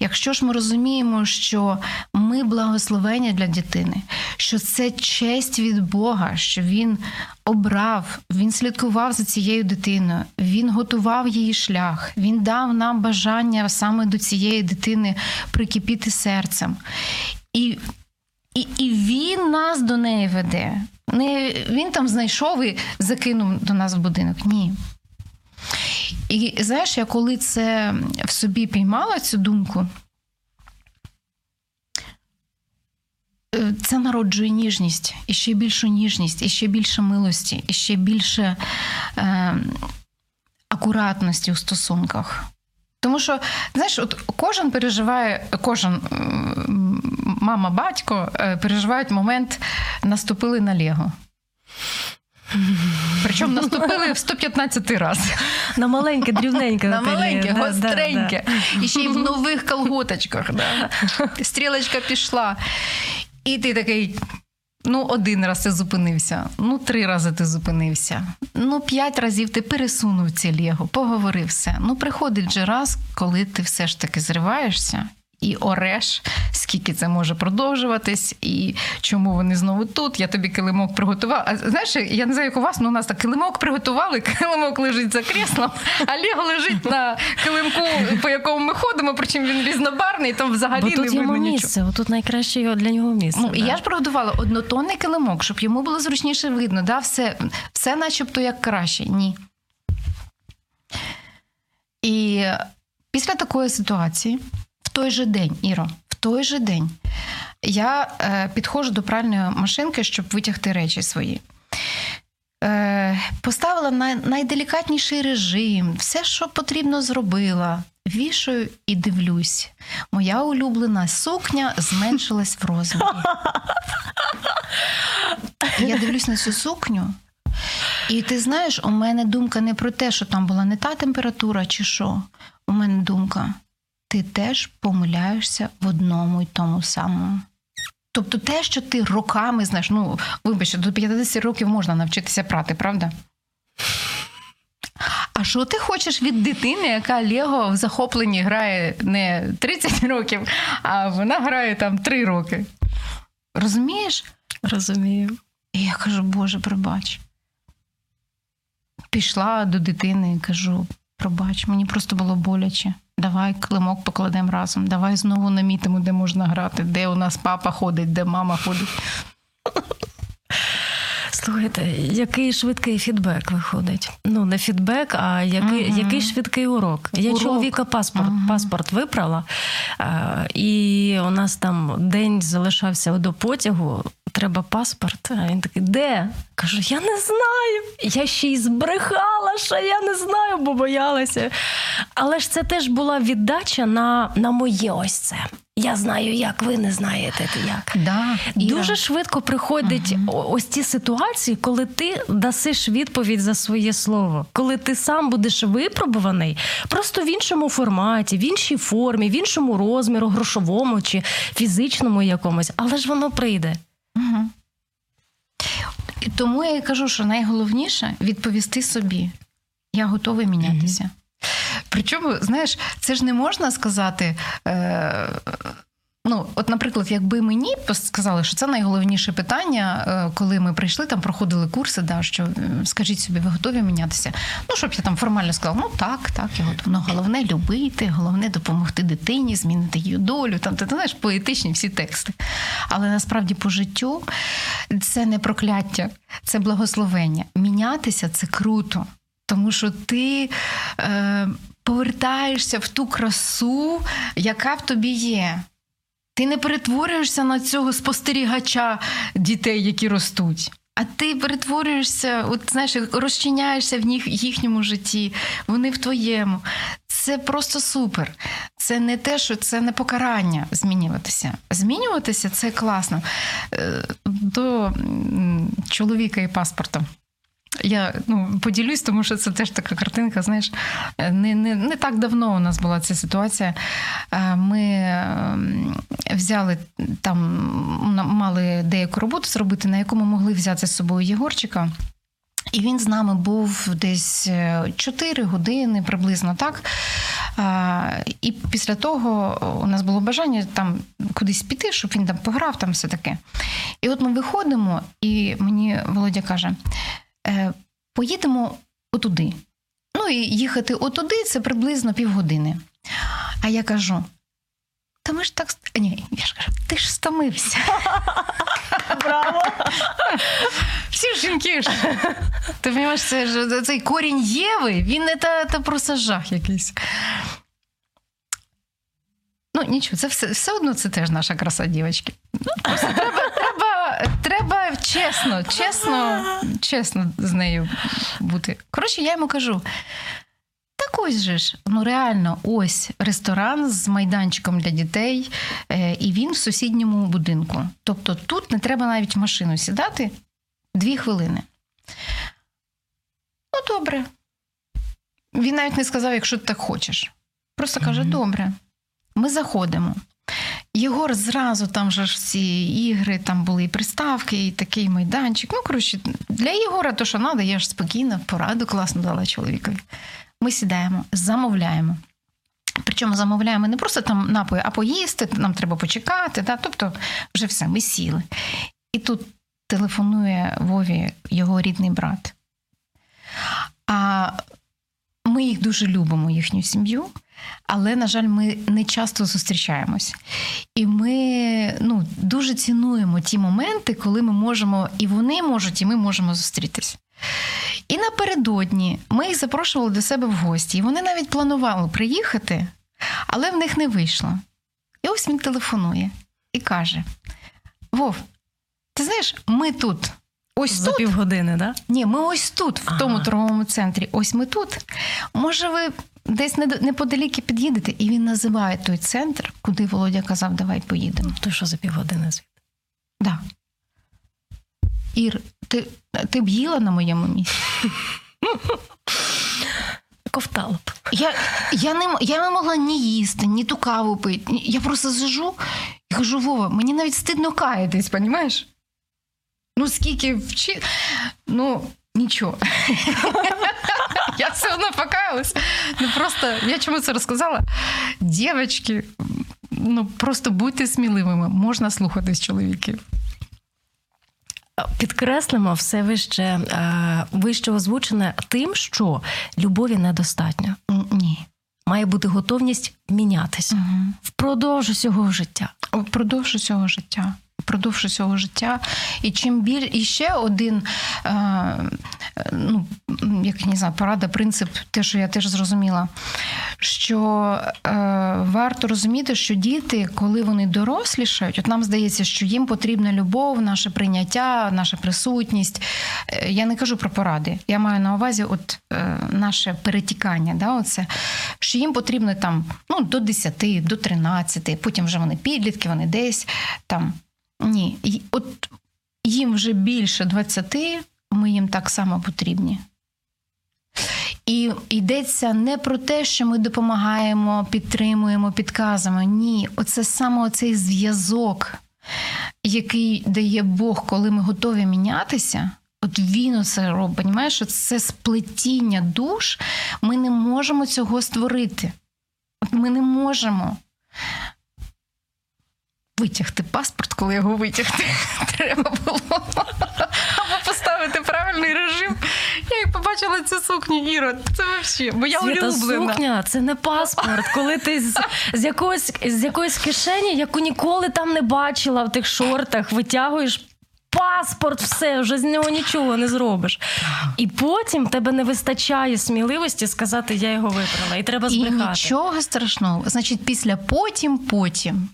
Якщо ж ми розуміємо, що ми благословення для дитини, що це честь від Бога, що Він обрав, Він слідкував за цією дитиною, Він готував її шлях, Він дав нам бажання саме до цієї дитини прикипіти серцем. І і, і він нас до неї веде. Не Він там знайшов і закинув до нас в будинок. Ні. І знаєш, я коли це в собі піймала цю думку, е, це народжує ніжність, і ще більшу ніжність, і ще більше милості, і ще більше е, акуратності у стосунках. Тому що, знаєш, от кожен переживає, кожен мама, батько е, переживають момент, наступили на Лего. Причому наступили в 115 раз. На маленьке, дрібненьке. На маленьке, гостреньке. І ще й в нових колготочках. Стрілочка пішла. І ти такий. Ну, один раз ти зупинився, ну три рази ти зупинився. Ну, п'ять разів ти пересунув ці Лего, поговорив все. Ну, приходить же раз, коли ти все ж таки зриваєшся і ореш, скільки це може продовжуватись, і чому вони знову тут. Я тобі килимок приготував. А знаєш, я не знаю, як у вас, але у нас так килимок приготували, *laughs* килимок лежить за кріслом, а Лего лежить на килимку, по якому ми ходимо, причому він різнобарний, там взагалі Бо не тут видно йому нічого. місце, отут найкраще його- для нього місце. Ну, і я ж приготувала однотонний килимок, щоб йому було зручніше видно. Да? Все, все начебто як краще. Ні. І після такої ситуації, той же день, Іро, в той же день, я е, підходжу до пральної машинки, щоб витягти речі свої. Е, поставила на найделікатніший режим, все, що потрібно, зробила. Вішаю і дивлюсь. Моя улюблена сукня зменшилась в розмірі. Я дивлюсь на цю сукню, і ти знаєш, у мене думка не про те, що там була не та температура чи що. У мене думка, ти теж помиляєшся в одному й тому самому. Тобто те, що ти роками знаєш, ну вибачте, до 50 років можна навчитися прати, правда? А що ти хочеш від дитини, яка Лего в захопленні грає не 30 років, а вона грає там 3 роки? Розумієш? Розумію. І я кажу, Боже, пробач. Пішла до дитини і кажу: пробач, мені просто було боляче. Давай климок покладемо разом, давай знову намітимо, де можна грати, де у нас папа ходить, де мама ходить. Слухайте, який швидкий фідбек виходить? Ну, не фідбек, а який, Мгм. який швидкий урок. Я Урок. чоловіка паспорт, Мгм. паспорт випрала, і у нас там день залишався до потягу. Треба паспорт. А він такий, де? Кажу, я не знаю. Я ще й збрехала, що я не знаю, бо боялася. Але ж це теж була віддача на, на моє ось це. Я знаю, як ви не знаєте як. Да. Дуже швидко приходять о- ось ці ситуації, коли ти дасиш відповідь за своє слово, коли ти сам будеш випробуваний просто в іншому форматі, в іншій формі, в іншому розміру, грошовому чи фізичному якомусь, але ж воно прийде. Угу. І тому я і кажу, що найголовніше відповісти собі: я готовий мінятися. Причому, знаєш, це ж не можна сказати. Е, Ну, от, наприклад, якби мені сказали, що це найголовніше питання, е, коли ми прийшли, там проходили курси, да, що е, скажіть собі, ви готові мінятися? Ну, щоб я там формально сказала, ну так, так, я готова. Ну, головне любити, головне допомогти дитині, змінити її долю. Там ти, ти знаєш, поетичні всі тексти. Але насправді по життю це не прокляття, це благословення. Мінятися це круто, тому що ти. Е, Повертаєшся в ту красу, яка в тобі є. Ти не перетворюєшся на цього спостерігача дітей, які ростуть. А ти перетворюєшся, от знаєш, розчиняєшся в них, їхньому житті, вони в твоєму. Це просто супер. Це не те, що це не покарання змінюватися. Змінюватися це класно. Е, До чоловіка і паспорта. Я ну, поділюсь, тому що це теж така картинка. Знаєш, не, не, не так давно у нас була ця ситуація. Е, Ми ем, взяли там, мали деяку роботу зробити, на яку ми могли взяти з собою Єгорчика. І він з нами був десь 4 години приблизно так. І після того у нас було бажання там кудись піти, щоб він там пограв, там все таке. І от ми виходимо, і мені Володя каже: «Е, поїдемо отуди. Ну і їхати отуди це приблизно півгодини. А я кажу: та ми ж так. Ні, я ж кажу, ти ж стомився. Браво! Всі жінки ж. Ти розумієш, це ж цей корінь Єви, він не та, та просто жах якийсь. Ну, нічого, це все, все одно це теж наша краса, дівчатки. Ну, просто треба, треба, треба чесно, чесно, чесно з нею бути. Коротше, я йому кажу: так ось же ж, ну реально, ось ресторан з майданчиком для дітей, е, і він в сусідньому будинку. Тобто тут не треба навіть в машину сідати дві хвилини. Ну, добре. Він навіть не сказав, якщо ти так хочеш. Просто каже: добре. Ми заходимо. Єгор зразу там же ж всі ігри, там були і приставки, і такий майданчик. Ну, коротше, для Єгора то, що треба, я ж спокійно, пораду класно дала чоловікові. Ми сідаємо, замовляємо. Причому замовляємо не просто там напої, а поїсти, нам треба почекати. Да? Тобто, вже все, ми сіли. І тут телефонує Вові його рідний брат. А ми їх дуже любимо, їхню сім'ю, але, на жаль, ми не часто зустрічаємось. І ми ну, дуже цінуємо ті моменти, коли ми можемо, і вони можуть, і ми можемо зустрітись. І напередодні ми їх запрошували до себе в гості. І вони навіть планували приїхати, але в них не вийшло. І ось він телефонує і каже: Вов, ти знаєш, ми тут. Ось За тут. півгодини, да? Ні, ми ось тут, в тому торговому центрі. Ось ми тут. Може, ви десь недо- неподаліки під'їдете? І він називає той центр, куди Володя казав, давай поїдемо. То що за півгодини звідти? Да. Ір, ти, ти б їла на моєму місці? Ковтала б. Я, я, не, я не могла ні їсти, ні ту каву пити. Я просто сижу і кажу, Вова, мені навіть стидно каятись, понімаєш? Ну, скільки вчи. Ну, нічого. Я все одно покаялась. Ну просто я чому це розказала? Дівчатки, ну просто будьте сміливими, можна слухатись чоловіків. Підкреслимо все вище, е, вище озвучене тим, що любові недостатньо. Ні. Має бути готовність мінятися Угу. впродовж усього життя. Впродовж усього життя. Впродовж усього життя. І чим біль... І ще один, е, ну, як не знаю, порада, принцип, те, що я теж зрозуміла, що е, варто розуміти, що діти, коли вони дорослішають, от нам здається, що їм потрібна любов, наше прийняття, наша присутність. Е, Я не кажу про поради. Я маю на увазі от, наше перетікання. Да, оце, що їм потрібно там ну, до 10, до 13, потім вже вони підлітки, вони десь там. Ні, от їм вже більше 20, ми їм так само потрібні. І йдеться не про те, що ми допомагаємо, підтримуємо, підказуємо. Ні, оце саме оцей зв'язок, який дає Бог, коли ми готові мінятися. От він оце робить, понімаєш, це сплетіння душ. Ми не можемо цього створити. От ми не можемо витягти паспорт, коли його витягти *laughs* треба було. Або поставити правильний режим. Я як побачила цю сукню, Іра, це взагалі моя улюблена. сукня це не паспорт, коли ти з, з, якоїсь, з якоїсь кишені, яку ніколи там не бачила в тих шортах, витягуєш. Паспорт, все, вже з нього нічого не зробиш. І потім тебе не вистачає сміливості сказати, я його вибрала, і треба І збрехати. нічого страшного. Значить, після потім, потім.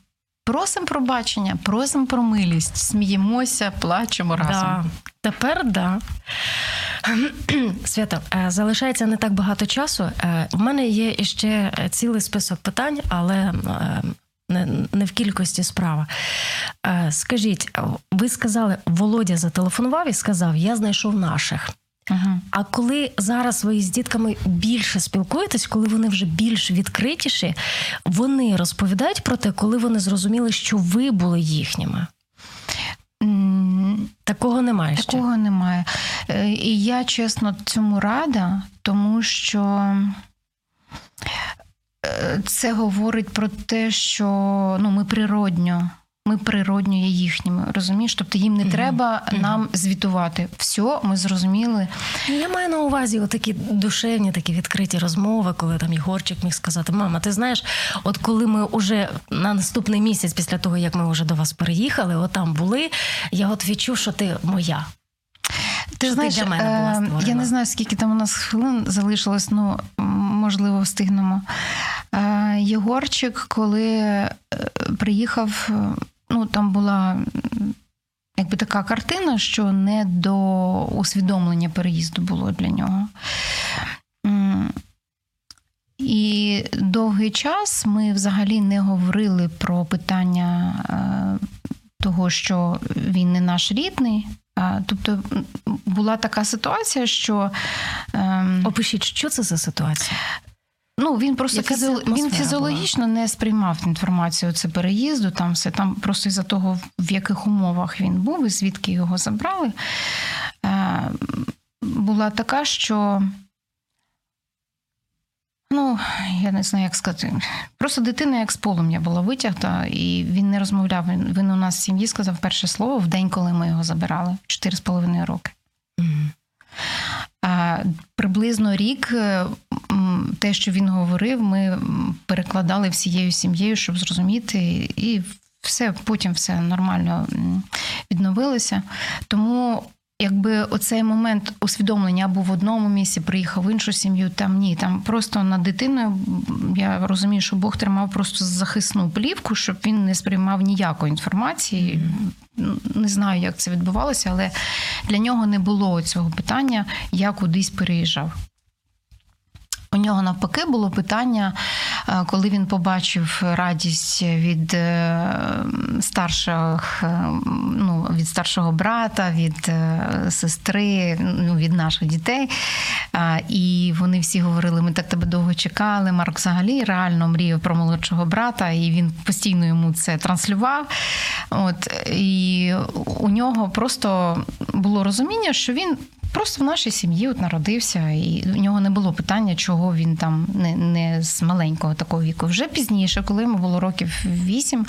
Просимо пробачення, просимо про милість, сміємося, плачемо разом. Да. Тепер да. *clears throat* Свято, е, залишається не так багато часу. Е, В мене є іще цілий список питань, але е, не, в кількості справа. Е, Скажіть, ви сказали, Володя зателефонував і сказав: Я знайшов наших. А коли зараз ви з дітками більше спілкуєтесь, коли вони вже більш відкритіші, вони розповідають про те, коли вони зрозуміли, що ви були їхніми. Такого немає ще. Такого немає. Е, І я чесно цьому рада, тому що е, це говорить про те, що ну, ми природньо. Ми природньо є їхніми, розумієш? Тобто їм не Мгм. треба Мгм. нам звітувати. Все, ми зрозуміли. Ну, Я маю на увазі такі душевні, такі відкриті розмови, коли там Єгорчик міг сказати: Мама, ти знаєш, от коли ми вже на наступний місяць, після того як ми вже до вас переїхали, от там були, я от відчув, що ти моя. Ти Що ти для мене була е, створена? я не знаю, скільки там у нас хвилин залишилось, ну можливо, встигнемо. Е, Єгорчик, коли е, приїхав, ну там була якби така картина, що не до усвідомлення переїзду було для нього. І довгий час ми взагалі не говорили про питання е, того, що він не наш рідний. Тобто була така ситуація, що ем, Опишіть, що це за ситуація? Ну, він просто фізіо... він фізіологічно не сприймав інформацію це переїзду. Там все там просто із-за того, в яких умовах він був і звідки його забрали. Е, була така, що. Ну, я не знаю, як сказати. Просто дитина як з полум'я була витягта, і він не розмовляв. Він, у нас в сім'ї сказав перше слово в день, коли ми його забирали, чотири з половиною роки. А приблизно рік е, те, що він говорив, ми перекладали всією сім'єю, щоб зрозуміти, і все потім все нормально відновилося. Тому. Якби оцей момент усвідомлення був в одному місці, приїхав в іншу сім'ю, там ні, там просто над дитиною я розумію, що Бог тримав просто захисну плівку, щоб він не сприймав ніякої інформації. Не знаю, як це відбувалося, але для нього не було цього питання, я кудись переїжджав. У нього навпаки було питання, е, коли він побачив радість від е, старших, е, ну, від старшого брата, від сестри, ну, від наших дітей. І вони всі говорили: ми так тебе довго чекали. Марк взагалі реально мріяв про молодшого брата, і він постійно йому це транслював. От і у нього просто було розуміння, що він просто в нашій сім'ї от народився, і в нього не було питання, чого він там не, не з маленького такого віку. Вже пізніше, коли йому було років вісім,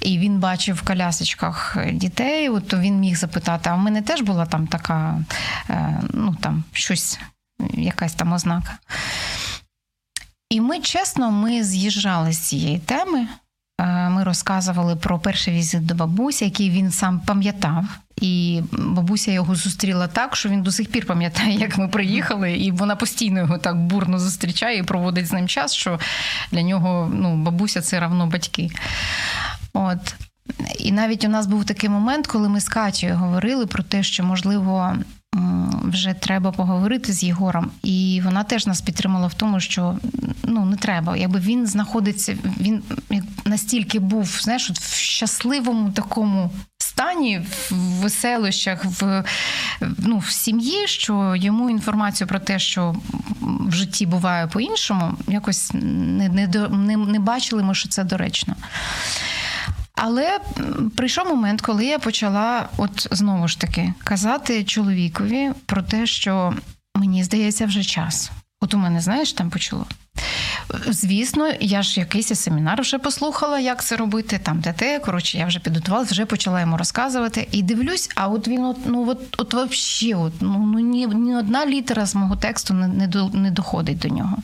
і він бачив в колясочках дітей, от то він міг запитати: а в мене теж була там така, е, ну там щось, якась там ознака. І ми чесно, ми з'їжджали з цієї теми. Е, Ми розказували про перший візит до бабусі, який він сам пам'ятав. І бабуся його зустріла так, що він до сих пір пам'ятає, як ми приїхали, і вона постійно його так бурно зустрічає і проводить з ним час, що для нього ну, бабуся це равно батьки. От. І навіть у нас був такий момент, коли ми з Катєю говорили про те, що можливо вже треба поговорити з Єгором. І вона теж нас підтримала в тому, що ну не треба. Якби він знаходиться, він настільки був, знаєш, в щасливому такому стані, в веселощах, в, ну, в сім'ї, що йому інформацію про те, що в житті буває по-іншому, якось не, не, не, не бачили ми, що це доречно. Але прийшов момент, коли я почала, от знову ж таки, казати чоловікові про те, що мені здається, вже час. От у мене, знаєш, там почало. Звісно, я ж якийсь семінар вже послухала, як це робити, там те те. Коротше, я вже підготувалася, вже почала йому розказувати. І дивлюсь, а от він, от, ну от, от вообще, от, ну, ну ні, ні одна літера з мого тексту не, не, не доходить до нього.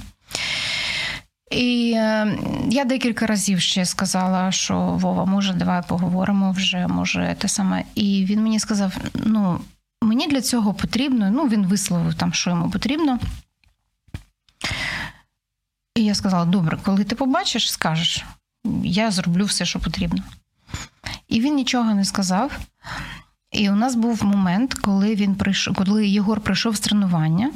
І е, я декілька разів ще сказала, що Вова, може, давай поговоримо вже, може, те саме. І він мені сказав: ну, мені для цього потрібно, ну, він висловив там, що йому потрібно. І я сказала: добре, коли ти побачиш, скажеш, я зроблю все, що потрібно. І він нічого не сказав. І у нас був момент, коли він прийшов, коли Єгор прийшов з тренування.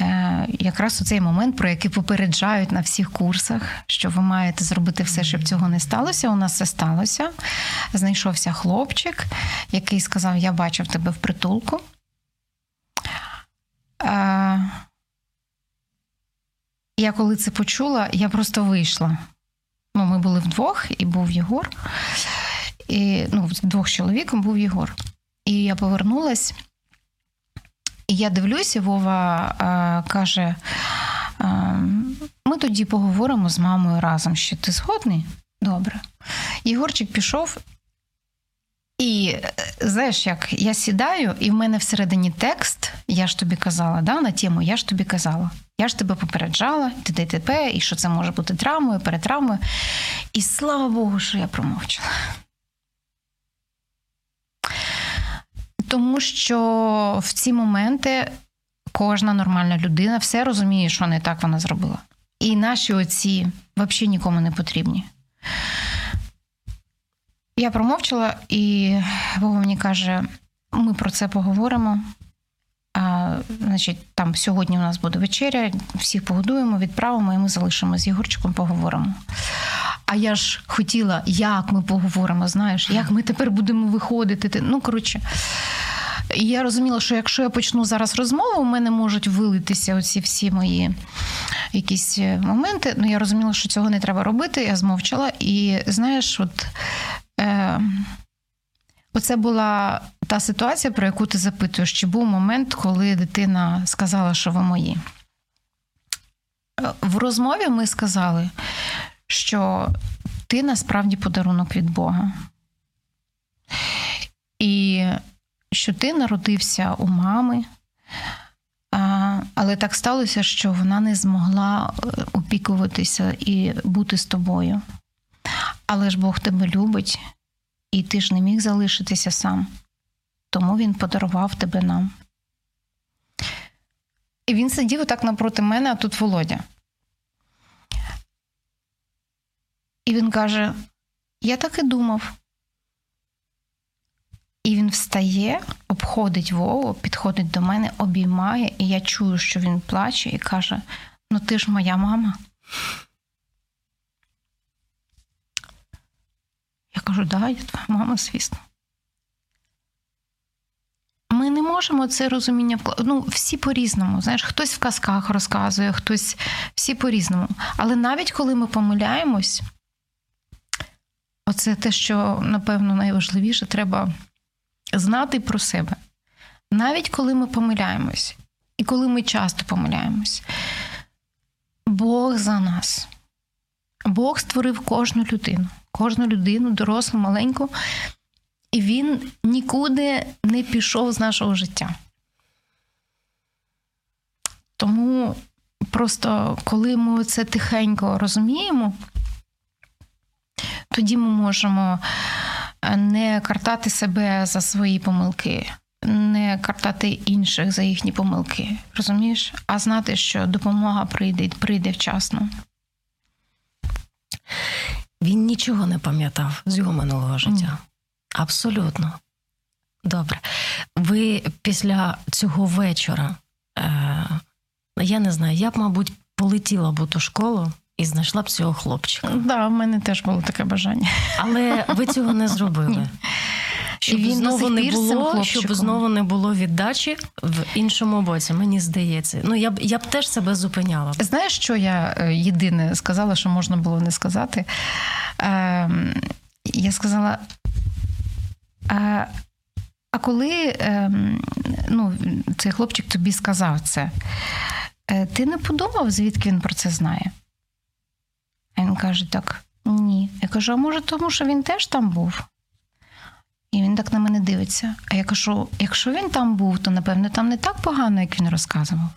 Е, Якраз у цей момент, про який попереджають на всіх курсах, що ви маєте зробити все, щоб цього не сталося. У нас це сталося. Знайшовся хлопчик, який сказав: Я бачив тебе в притулку. Е, Я коли це почула, я просто вийшла. Ну, ми були вдвох, і був Єгор. І, ну, двох чоловіком був Єгор. І я повернулась. І я дивлюся, Вова е, каже: е, ми тоді поговоримо з мамою разом. Ще ти згодний? Добре. Єгорчик пішов. І е, знаєш, як я сідаю, і в мене всередині текст, я ж тобі казала, да, на тему я ж тобі казала. Я ж тебе попереджала, ти ТТП, і що це може бути травмою, перетравмою. І слава Богу, що я промовчала. Тому що в ці моменти кожна нормальна людина все розуміє, що не так вона зробила. І наші оці взагалі нікому не потрібні. Я промовчала, і Вова мені каже: ми про це поговоримо. Значить, там сьогодні у нас буде вечеря, всіх погодуємо, відправимо, і ми залишимо з Єгорчиком, поговоримо. А я ж хотіла, як ми поговоримо, знаєш, як ми тепер будемо виходити. Ну, коротше. І я розуміла, що якщо я почну зараз розмову, у мене можуть вилитися оці всі мої якісь моменти. Ну, я розуміла, що цього не треба робити. Я змовчала. І знаєш, от е, оце була та ситуація, про яку ти запитуєш, чи був момент, коли дитина сказала, що ви мої. В розмові ми сказали, що ти насправді подарунок від Бога. І що ти народився у мами, але так сталося, що вона не змогла е, опікуватися і бути з тобою. Але ж Бог тебе любить, і ти ж не міг залишитися сам. Тому він подарував тебе нам. І він сидів отак напроти мене, а тут Володя. І він каже: Я так і думав. І він встає, обходить Вову, підходить до мене, обіймає, і я чую, що він плаче, і каже: Ну, ти ж моя мама. Кажу, да, я твоя мама, звісно. Ми не можемо це розуміння Ну, всі по-різному. Знаєш, хтось в казках розказує, хтось всі по-різному. Але навіть коли ми помиляємось, оце те, що, напевно, найважливіше, треба знати про себе. Навіть коли ми помиляємось, і коли ми часто помиляємось, Бог за нас. Бог створив кожну людину, кожну людину, дорослу, маленьку, і він нікуди не пішов з нашого життя. Тому просто коли ми це тихенько розуміємо, тоді ми можемо не картати себе за свої помилки, не картати інших за їхні помилки, розумієш? А знати, що допомога прийде прийде вчасно. Він нічого не пам'ятав з його минулого життя. Абсолютно. Добре. Ви після цього вечора, е, я не знаю, я б, мабуть, полетіла б у ту школу і знайшла б цього хлопчика. Так, да, в мене теж було таке бажання. Але ви цього не зробили. Щоб він знову не було, щоб знову не було віддачі в іншому боці, мені здається. Ну я б я б теж себе зупиняла. Знаєш, що я е, єдине сказала, що можна було не сказати? Е, Я сказала. Е, а коли е, ну, цей хлопчик тобі сказав це, е, ти не подумав, звідки він про це знає? А він каже: так, ні. Я кажу: а може, тому що він теж там був? І він так на мене дивиться. А я кажу: якщо він там був, то напевно там не так погано, як він розказував.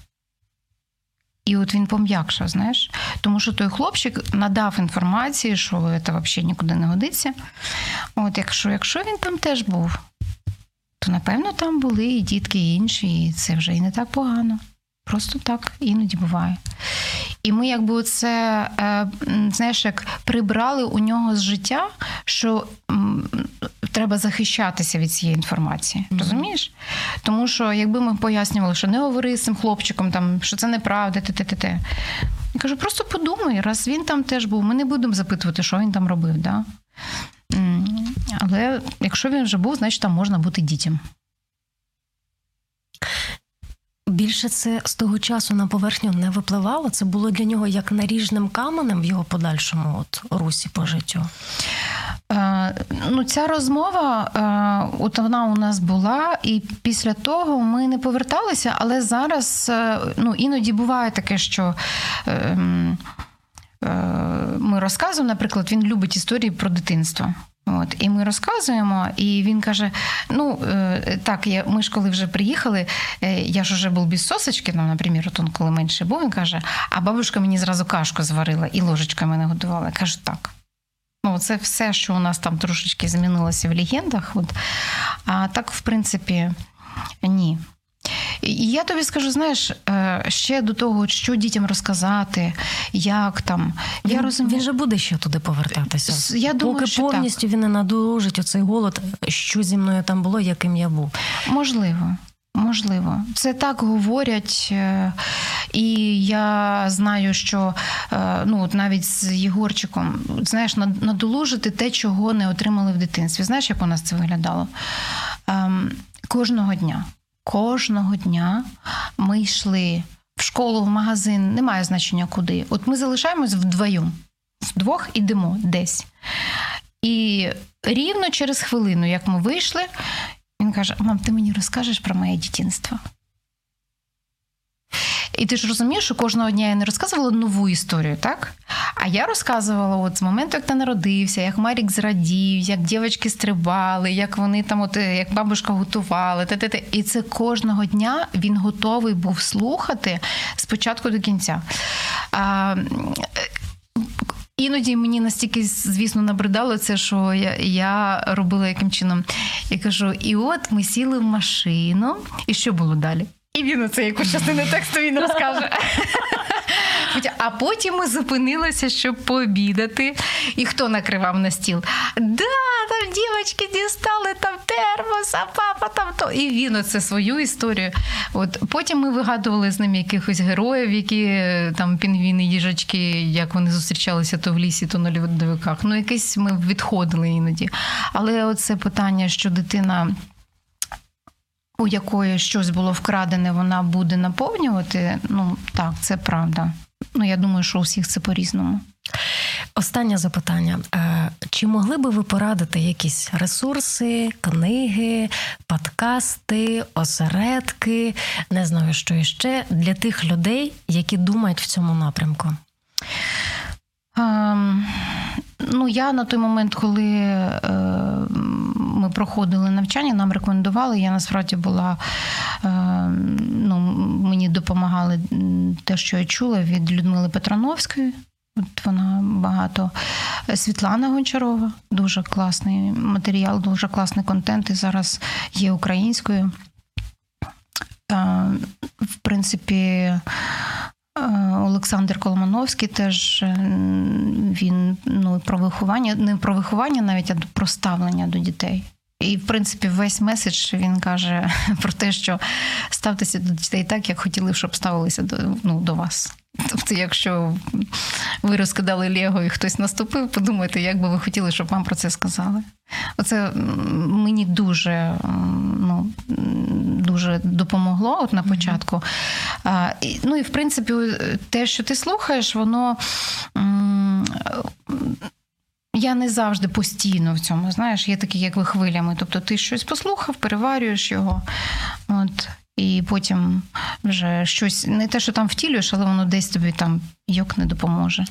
І от він пом'якшав, знаєш, тому що той хлопчик надав інформації, що це взагалі нікуди не годиться. От якщо якщо він там теж був, то напевно там були і дітки і інші, і це вже і не так погано. Просто так іноді буває. І ми, якби це е, знаєш, як прибрали у нього з життя, що треба захищатися від цієї інформації. Mm-hmm. Розумієш? Тому що якби ми пояснювали, що не говори з цим хлопчиком, там що це неправда, те, те, те, те. Я кажу, просто подумай, раз він там теж був, ми не будемо запитувати, що він там робив. Да? Але якщо він вже був, значить там можна бути дітям. Більше це з того часу на поверхню не випливало. Це було для нього як наріжним каменем в його подальшому от русі по життю. Е, ну, Ця розмова, е, от вона у нас була, і після того ми не поверталися, але зараз е, ну, іноді буває таке, що. Ми розказуємо, наприклад, він любить історії про дитинство. От, І ми розказуємо, і він каже: ну так, я, ми ж коли вже приїхали, я ж вже був без сосочки, ну, наприклад, он коли менше був, він каже, а бабушка мені зразу кашку зварила і ложечкою мене годувала. Я кажу, так. Ну, Це все, що у нас там трошечки змінилося в легендах. От. А так, в принципі, ні. І я тобі скажу, знаєш, е, ще до того, що дітям розказати, як там. Він, я розумію, він же буде ще туди повертатися. Я думаю, Поки що повністю так. він не надолужить оцей голод, що зі мною там було, яким я був. Можливо. Можливо, це так говорять, е, і я знаю, що е, ну от навіть з Єгорчиком знаєш, надолужити те, чого не отримали в дитинстві. Знаєш, як у нас це виглядало? Ем, кожного дня кожного дня ми йшли в школу, в магазин, немає значення куди. От ми залишаємось вдвоєм, вдвох ідемо десь. І рівно через хвилину, як ми вийшли, він каже: Мам, ти мені розкажеш про моє дитинство? І ти ж розумієш, що кожного дня я не розказувала нову історію, так? А я розказувала от з моменту, як ти народився, як Марік зрадів, як дівчатки стрибали, як вони там, от як бабушка готувала. Те-те-те. І це кожного дня він готовий був слухати спочатку до кінця. А, Іноді мені настільки, звісно, набридало це, що я я робила яким чином. Я кажу: і от ми сіли в машину, і що було далі? І він оце якусь частину тексту він розкаже. *laughs* А потім ми зупинилися, щоб пообідати. І хто накривав на стіл? Да, там дівчатки дістали там термос, а папа там то. І він оце свою історію. От Потім ми вигадували з ним якихось героїв, які там пінгвіни, їжачки, як вони зустрічалися то в лісі, то на льодовиках. Ну, якесь ми відходили іноді. Але оце питання, що дитина у якої щось було вкрадене, вона буде наповнювати. Ну так, це правда. Ну я думаю, що у всіх це по-різному. Останнє запитання: е, чи могли би ви порадити якісь ресурси, книги, подкасти, осередки, не знаю, що іще для тих людей, які думають в цьому напрямку? Um, ну, я на той момент, коли е, ми проходили навчання, нам рекомендували. Я насправді була е, ну, мені допомагали те, що я чула від Людмили Петрановської. От вона багато. Світлана Гончарова, дуже класний матеріал, дуже класний контент. І зараз є українською. Е, в принципі, Олександр Коломановський теж він ну, про виховання, не про виховання навіть, а про ставлення до дітей. І, в принципі, весь меседж він каже *laughs* про те, що ставтеся до дітей так, як хотіли, щоб ставилися до ну, до вас. Тобто, якщо ви розкидали Лего і хтось наступив, подумайте, як би ви хотіли, щоб вам про це сказали. Оце мені дуже ну, дуже допомогло от на початку. А, і, Ну і в принципі, те, що ти слухаєш, воно. Я не завжди постійно в цьому, знаєш, є такі, як ви хвилями. Тобто ти щось послухав, переварюєш його, от, і потім вже щось не те, що там втілюєш, але воно десь тобі там йок не допоможе.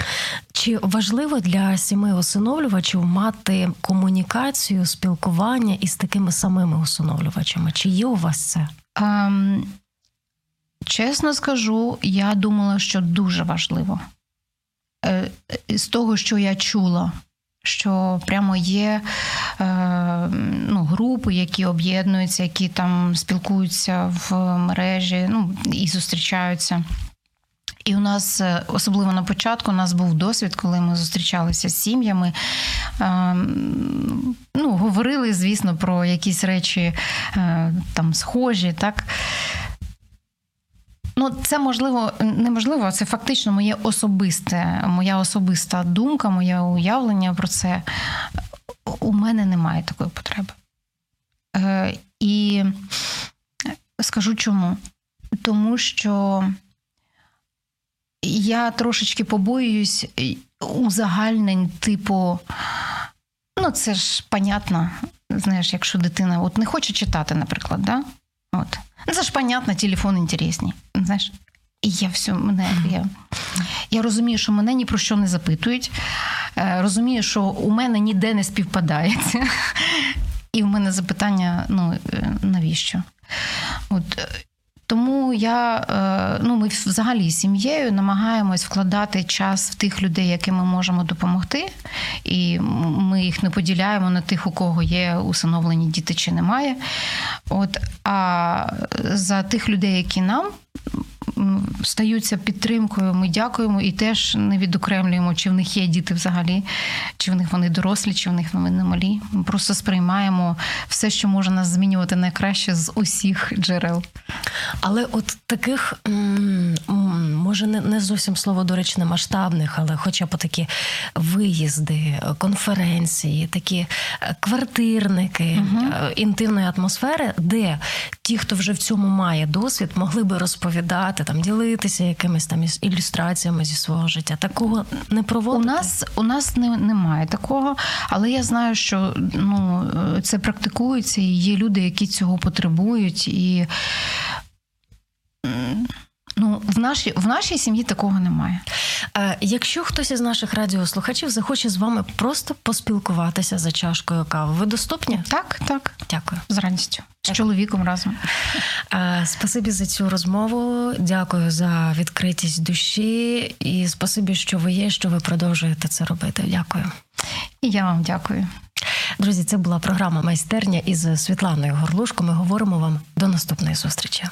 Чи важливо для сімей усиновлювачів мати комунікацію, спілкування із такими самими усиновлювачами? Чи є у вас це? Ем, чесно скажу, я думала, що дуже важливо. Е, з того, що я чула що прямо є е, ну, групи, які об'єднуються, які там спілкуються в мережі, ну і зустрічаються. І у нас, е, особливо на початку, у нас був досвід, коли ми зустрічалися з сім'ями. Е, ну, Говорили, звісно, про якісь речі там схожі. так. Ну, це можливо неможливо. Це фактично моє особисте, моя особиста думка, моє уявлення про це. У мене немає такої потреби. Е, І скажу чому? Тому що я трошечки побоююсь узагальнень, типу, ну, це ж понятно, знаєш, якщо дитина от не хоче читати, наприклад, да? Ну, це ж понятно, телефон інтересний. Знаєш, і я все, мене я, я розумію, що мене ні про що не запитують. Е, розумію, що у мене ніде не співпадається. І в мене запитання: ну е, навіщо? От тому я е, ну ми взагалі сім'єю намагаємось вкладати час в тих людей, яким ми можемо допомогти, і ми їх не поділяємо на тих, у кого є усиновлені діти чи немає. От а за тих людей, які нам стаються підтримкою. Ми дякуємо і теж не відокремлюємо, чи в них є діти взагалі, чи в них вони дорослі, чи в них вони малі. Ми просто сприймаємо все, що може нас змінювати найкраще з усіх джерел. Але от таких може не, не зовсім слово доречне масштабних, але хоча б такі виїзди, конференції, такі е, квартирники е, інтимної атмосфери, де ті, хто вже в цьому має досвід, могли би розповідати, там ділитися якимись там ілюстраціями зі свого життя. Такого не У нас у нас не, немає такого, але я знаю, що ну, е, це практикується, і є люди, які цього потребують. І ну, в, нашій, в нашій сім'ї такого немає. Е, Якщо хтось із наших радіослухачів захоче з вами просто поспілкуватися за чашкою кави, ви доступні? Так, так, Дякую. з радістю. З чоловіком разом. Е, Спасибі за цю розмову. Дякую за відкритість душі і спасибі, що ви є, що ви продовжуєте це робити. Дякую. І я вам дякую. Друзі, це була програма майстерня із Світланою Горлушко. Ми говоримо вам до наступної зустрічі.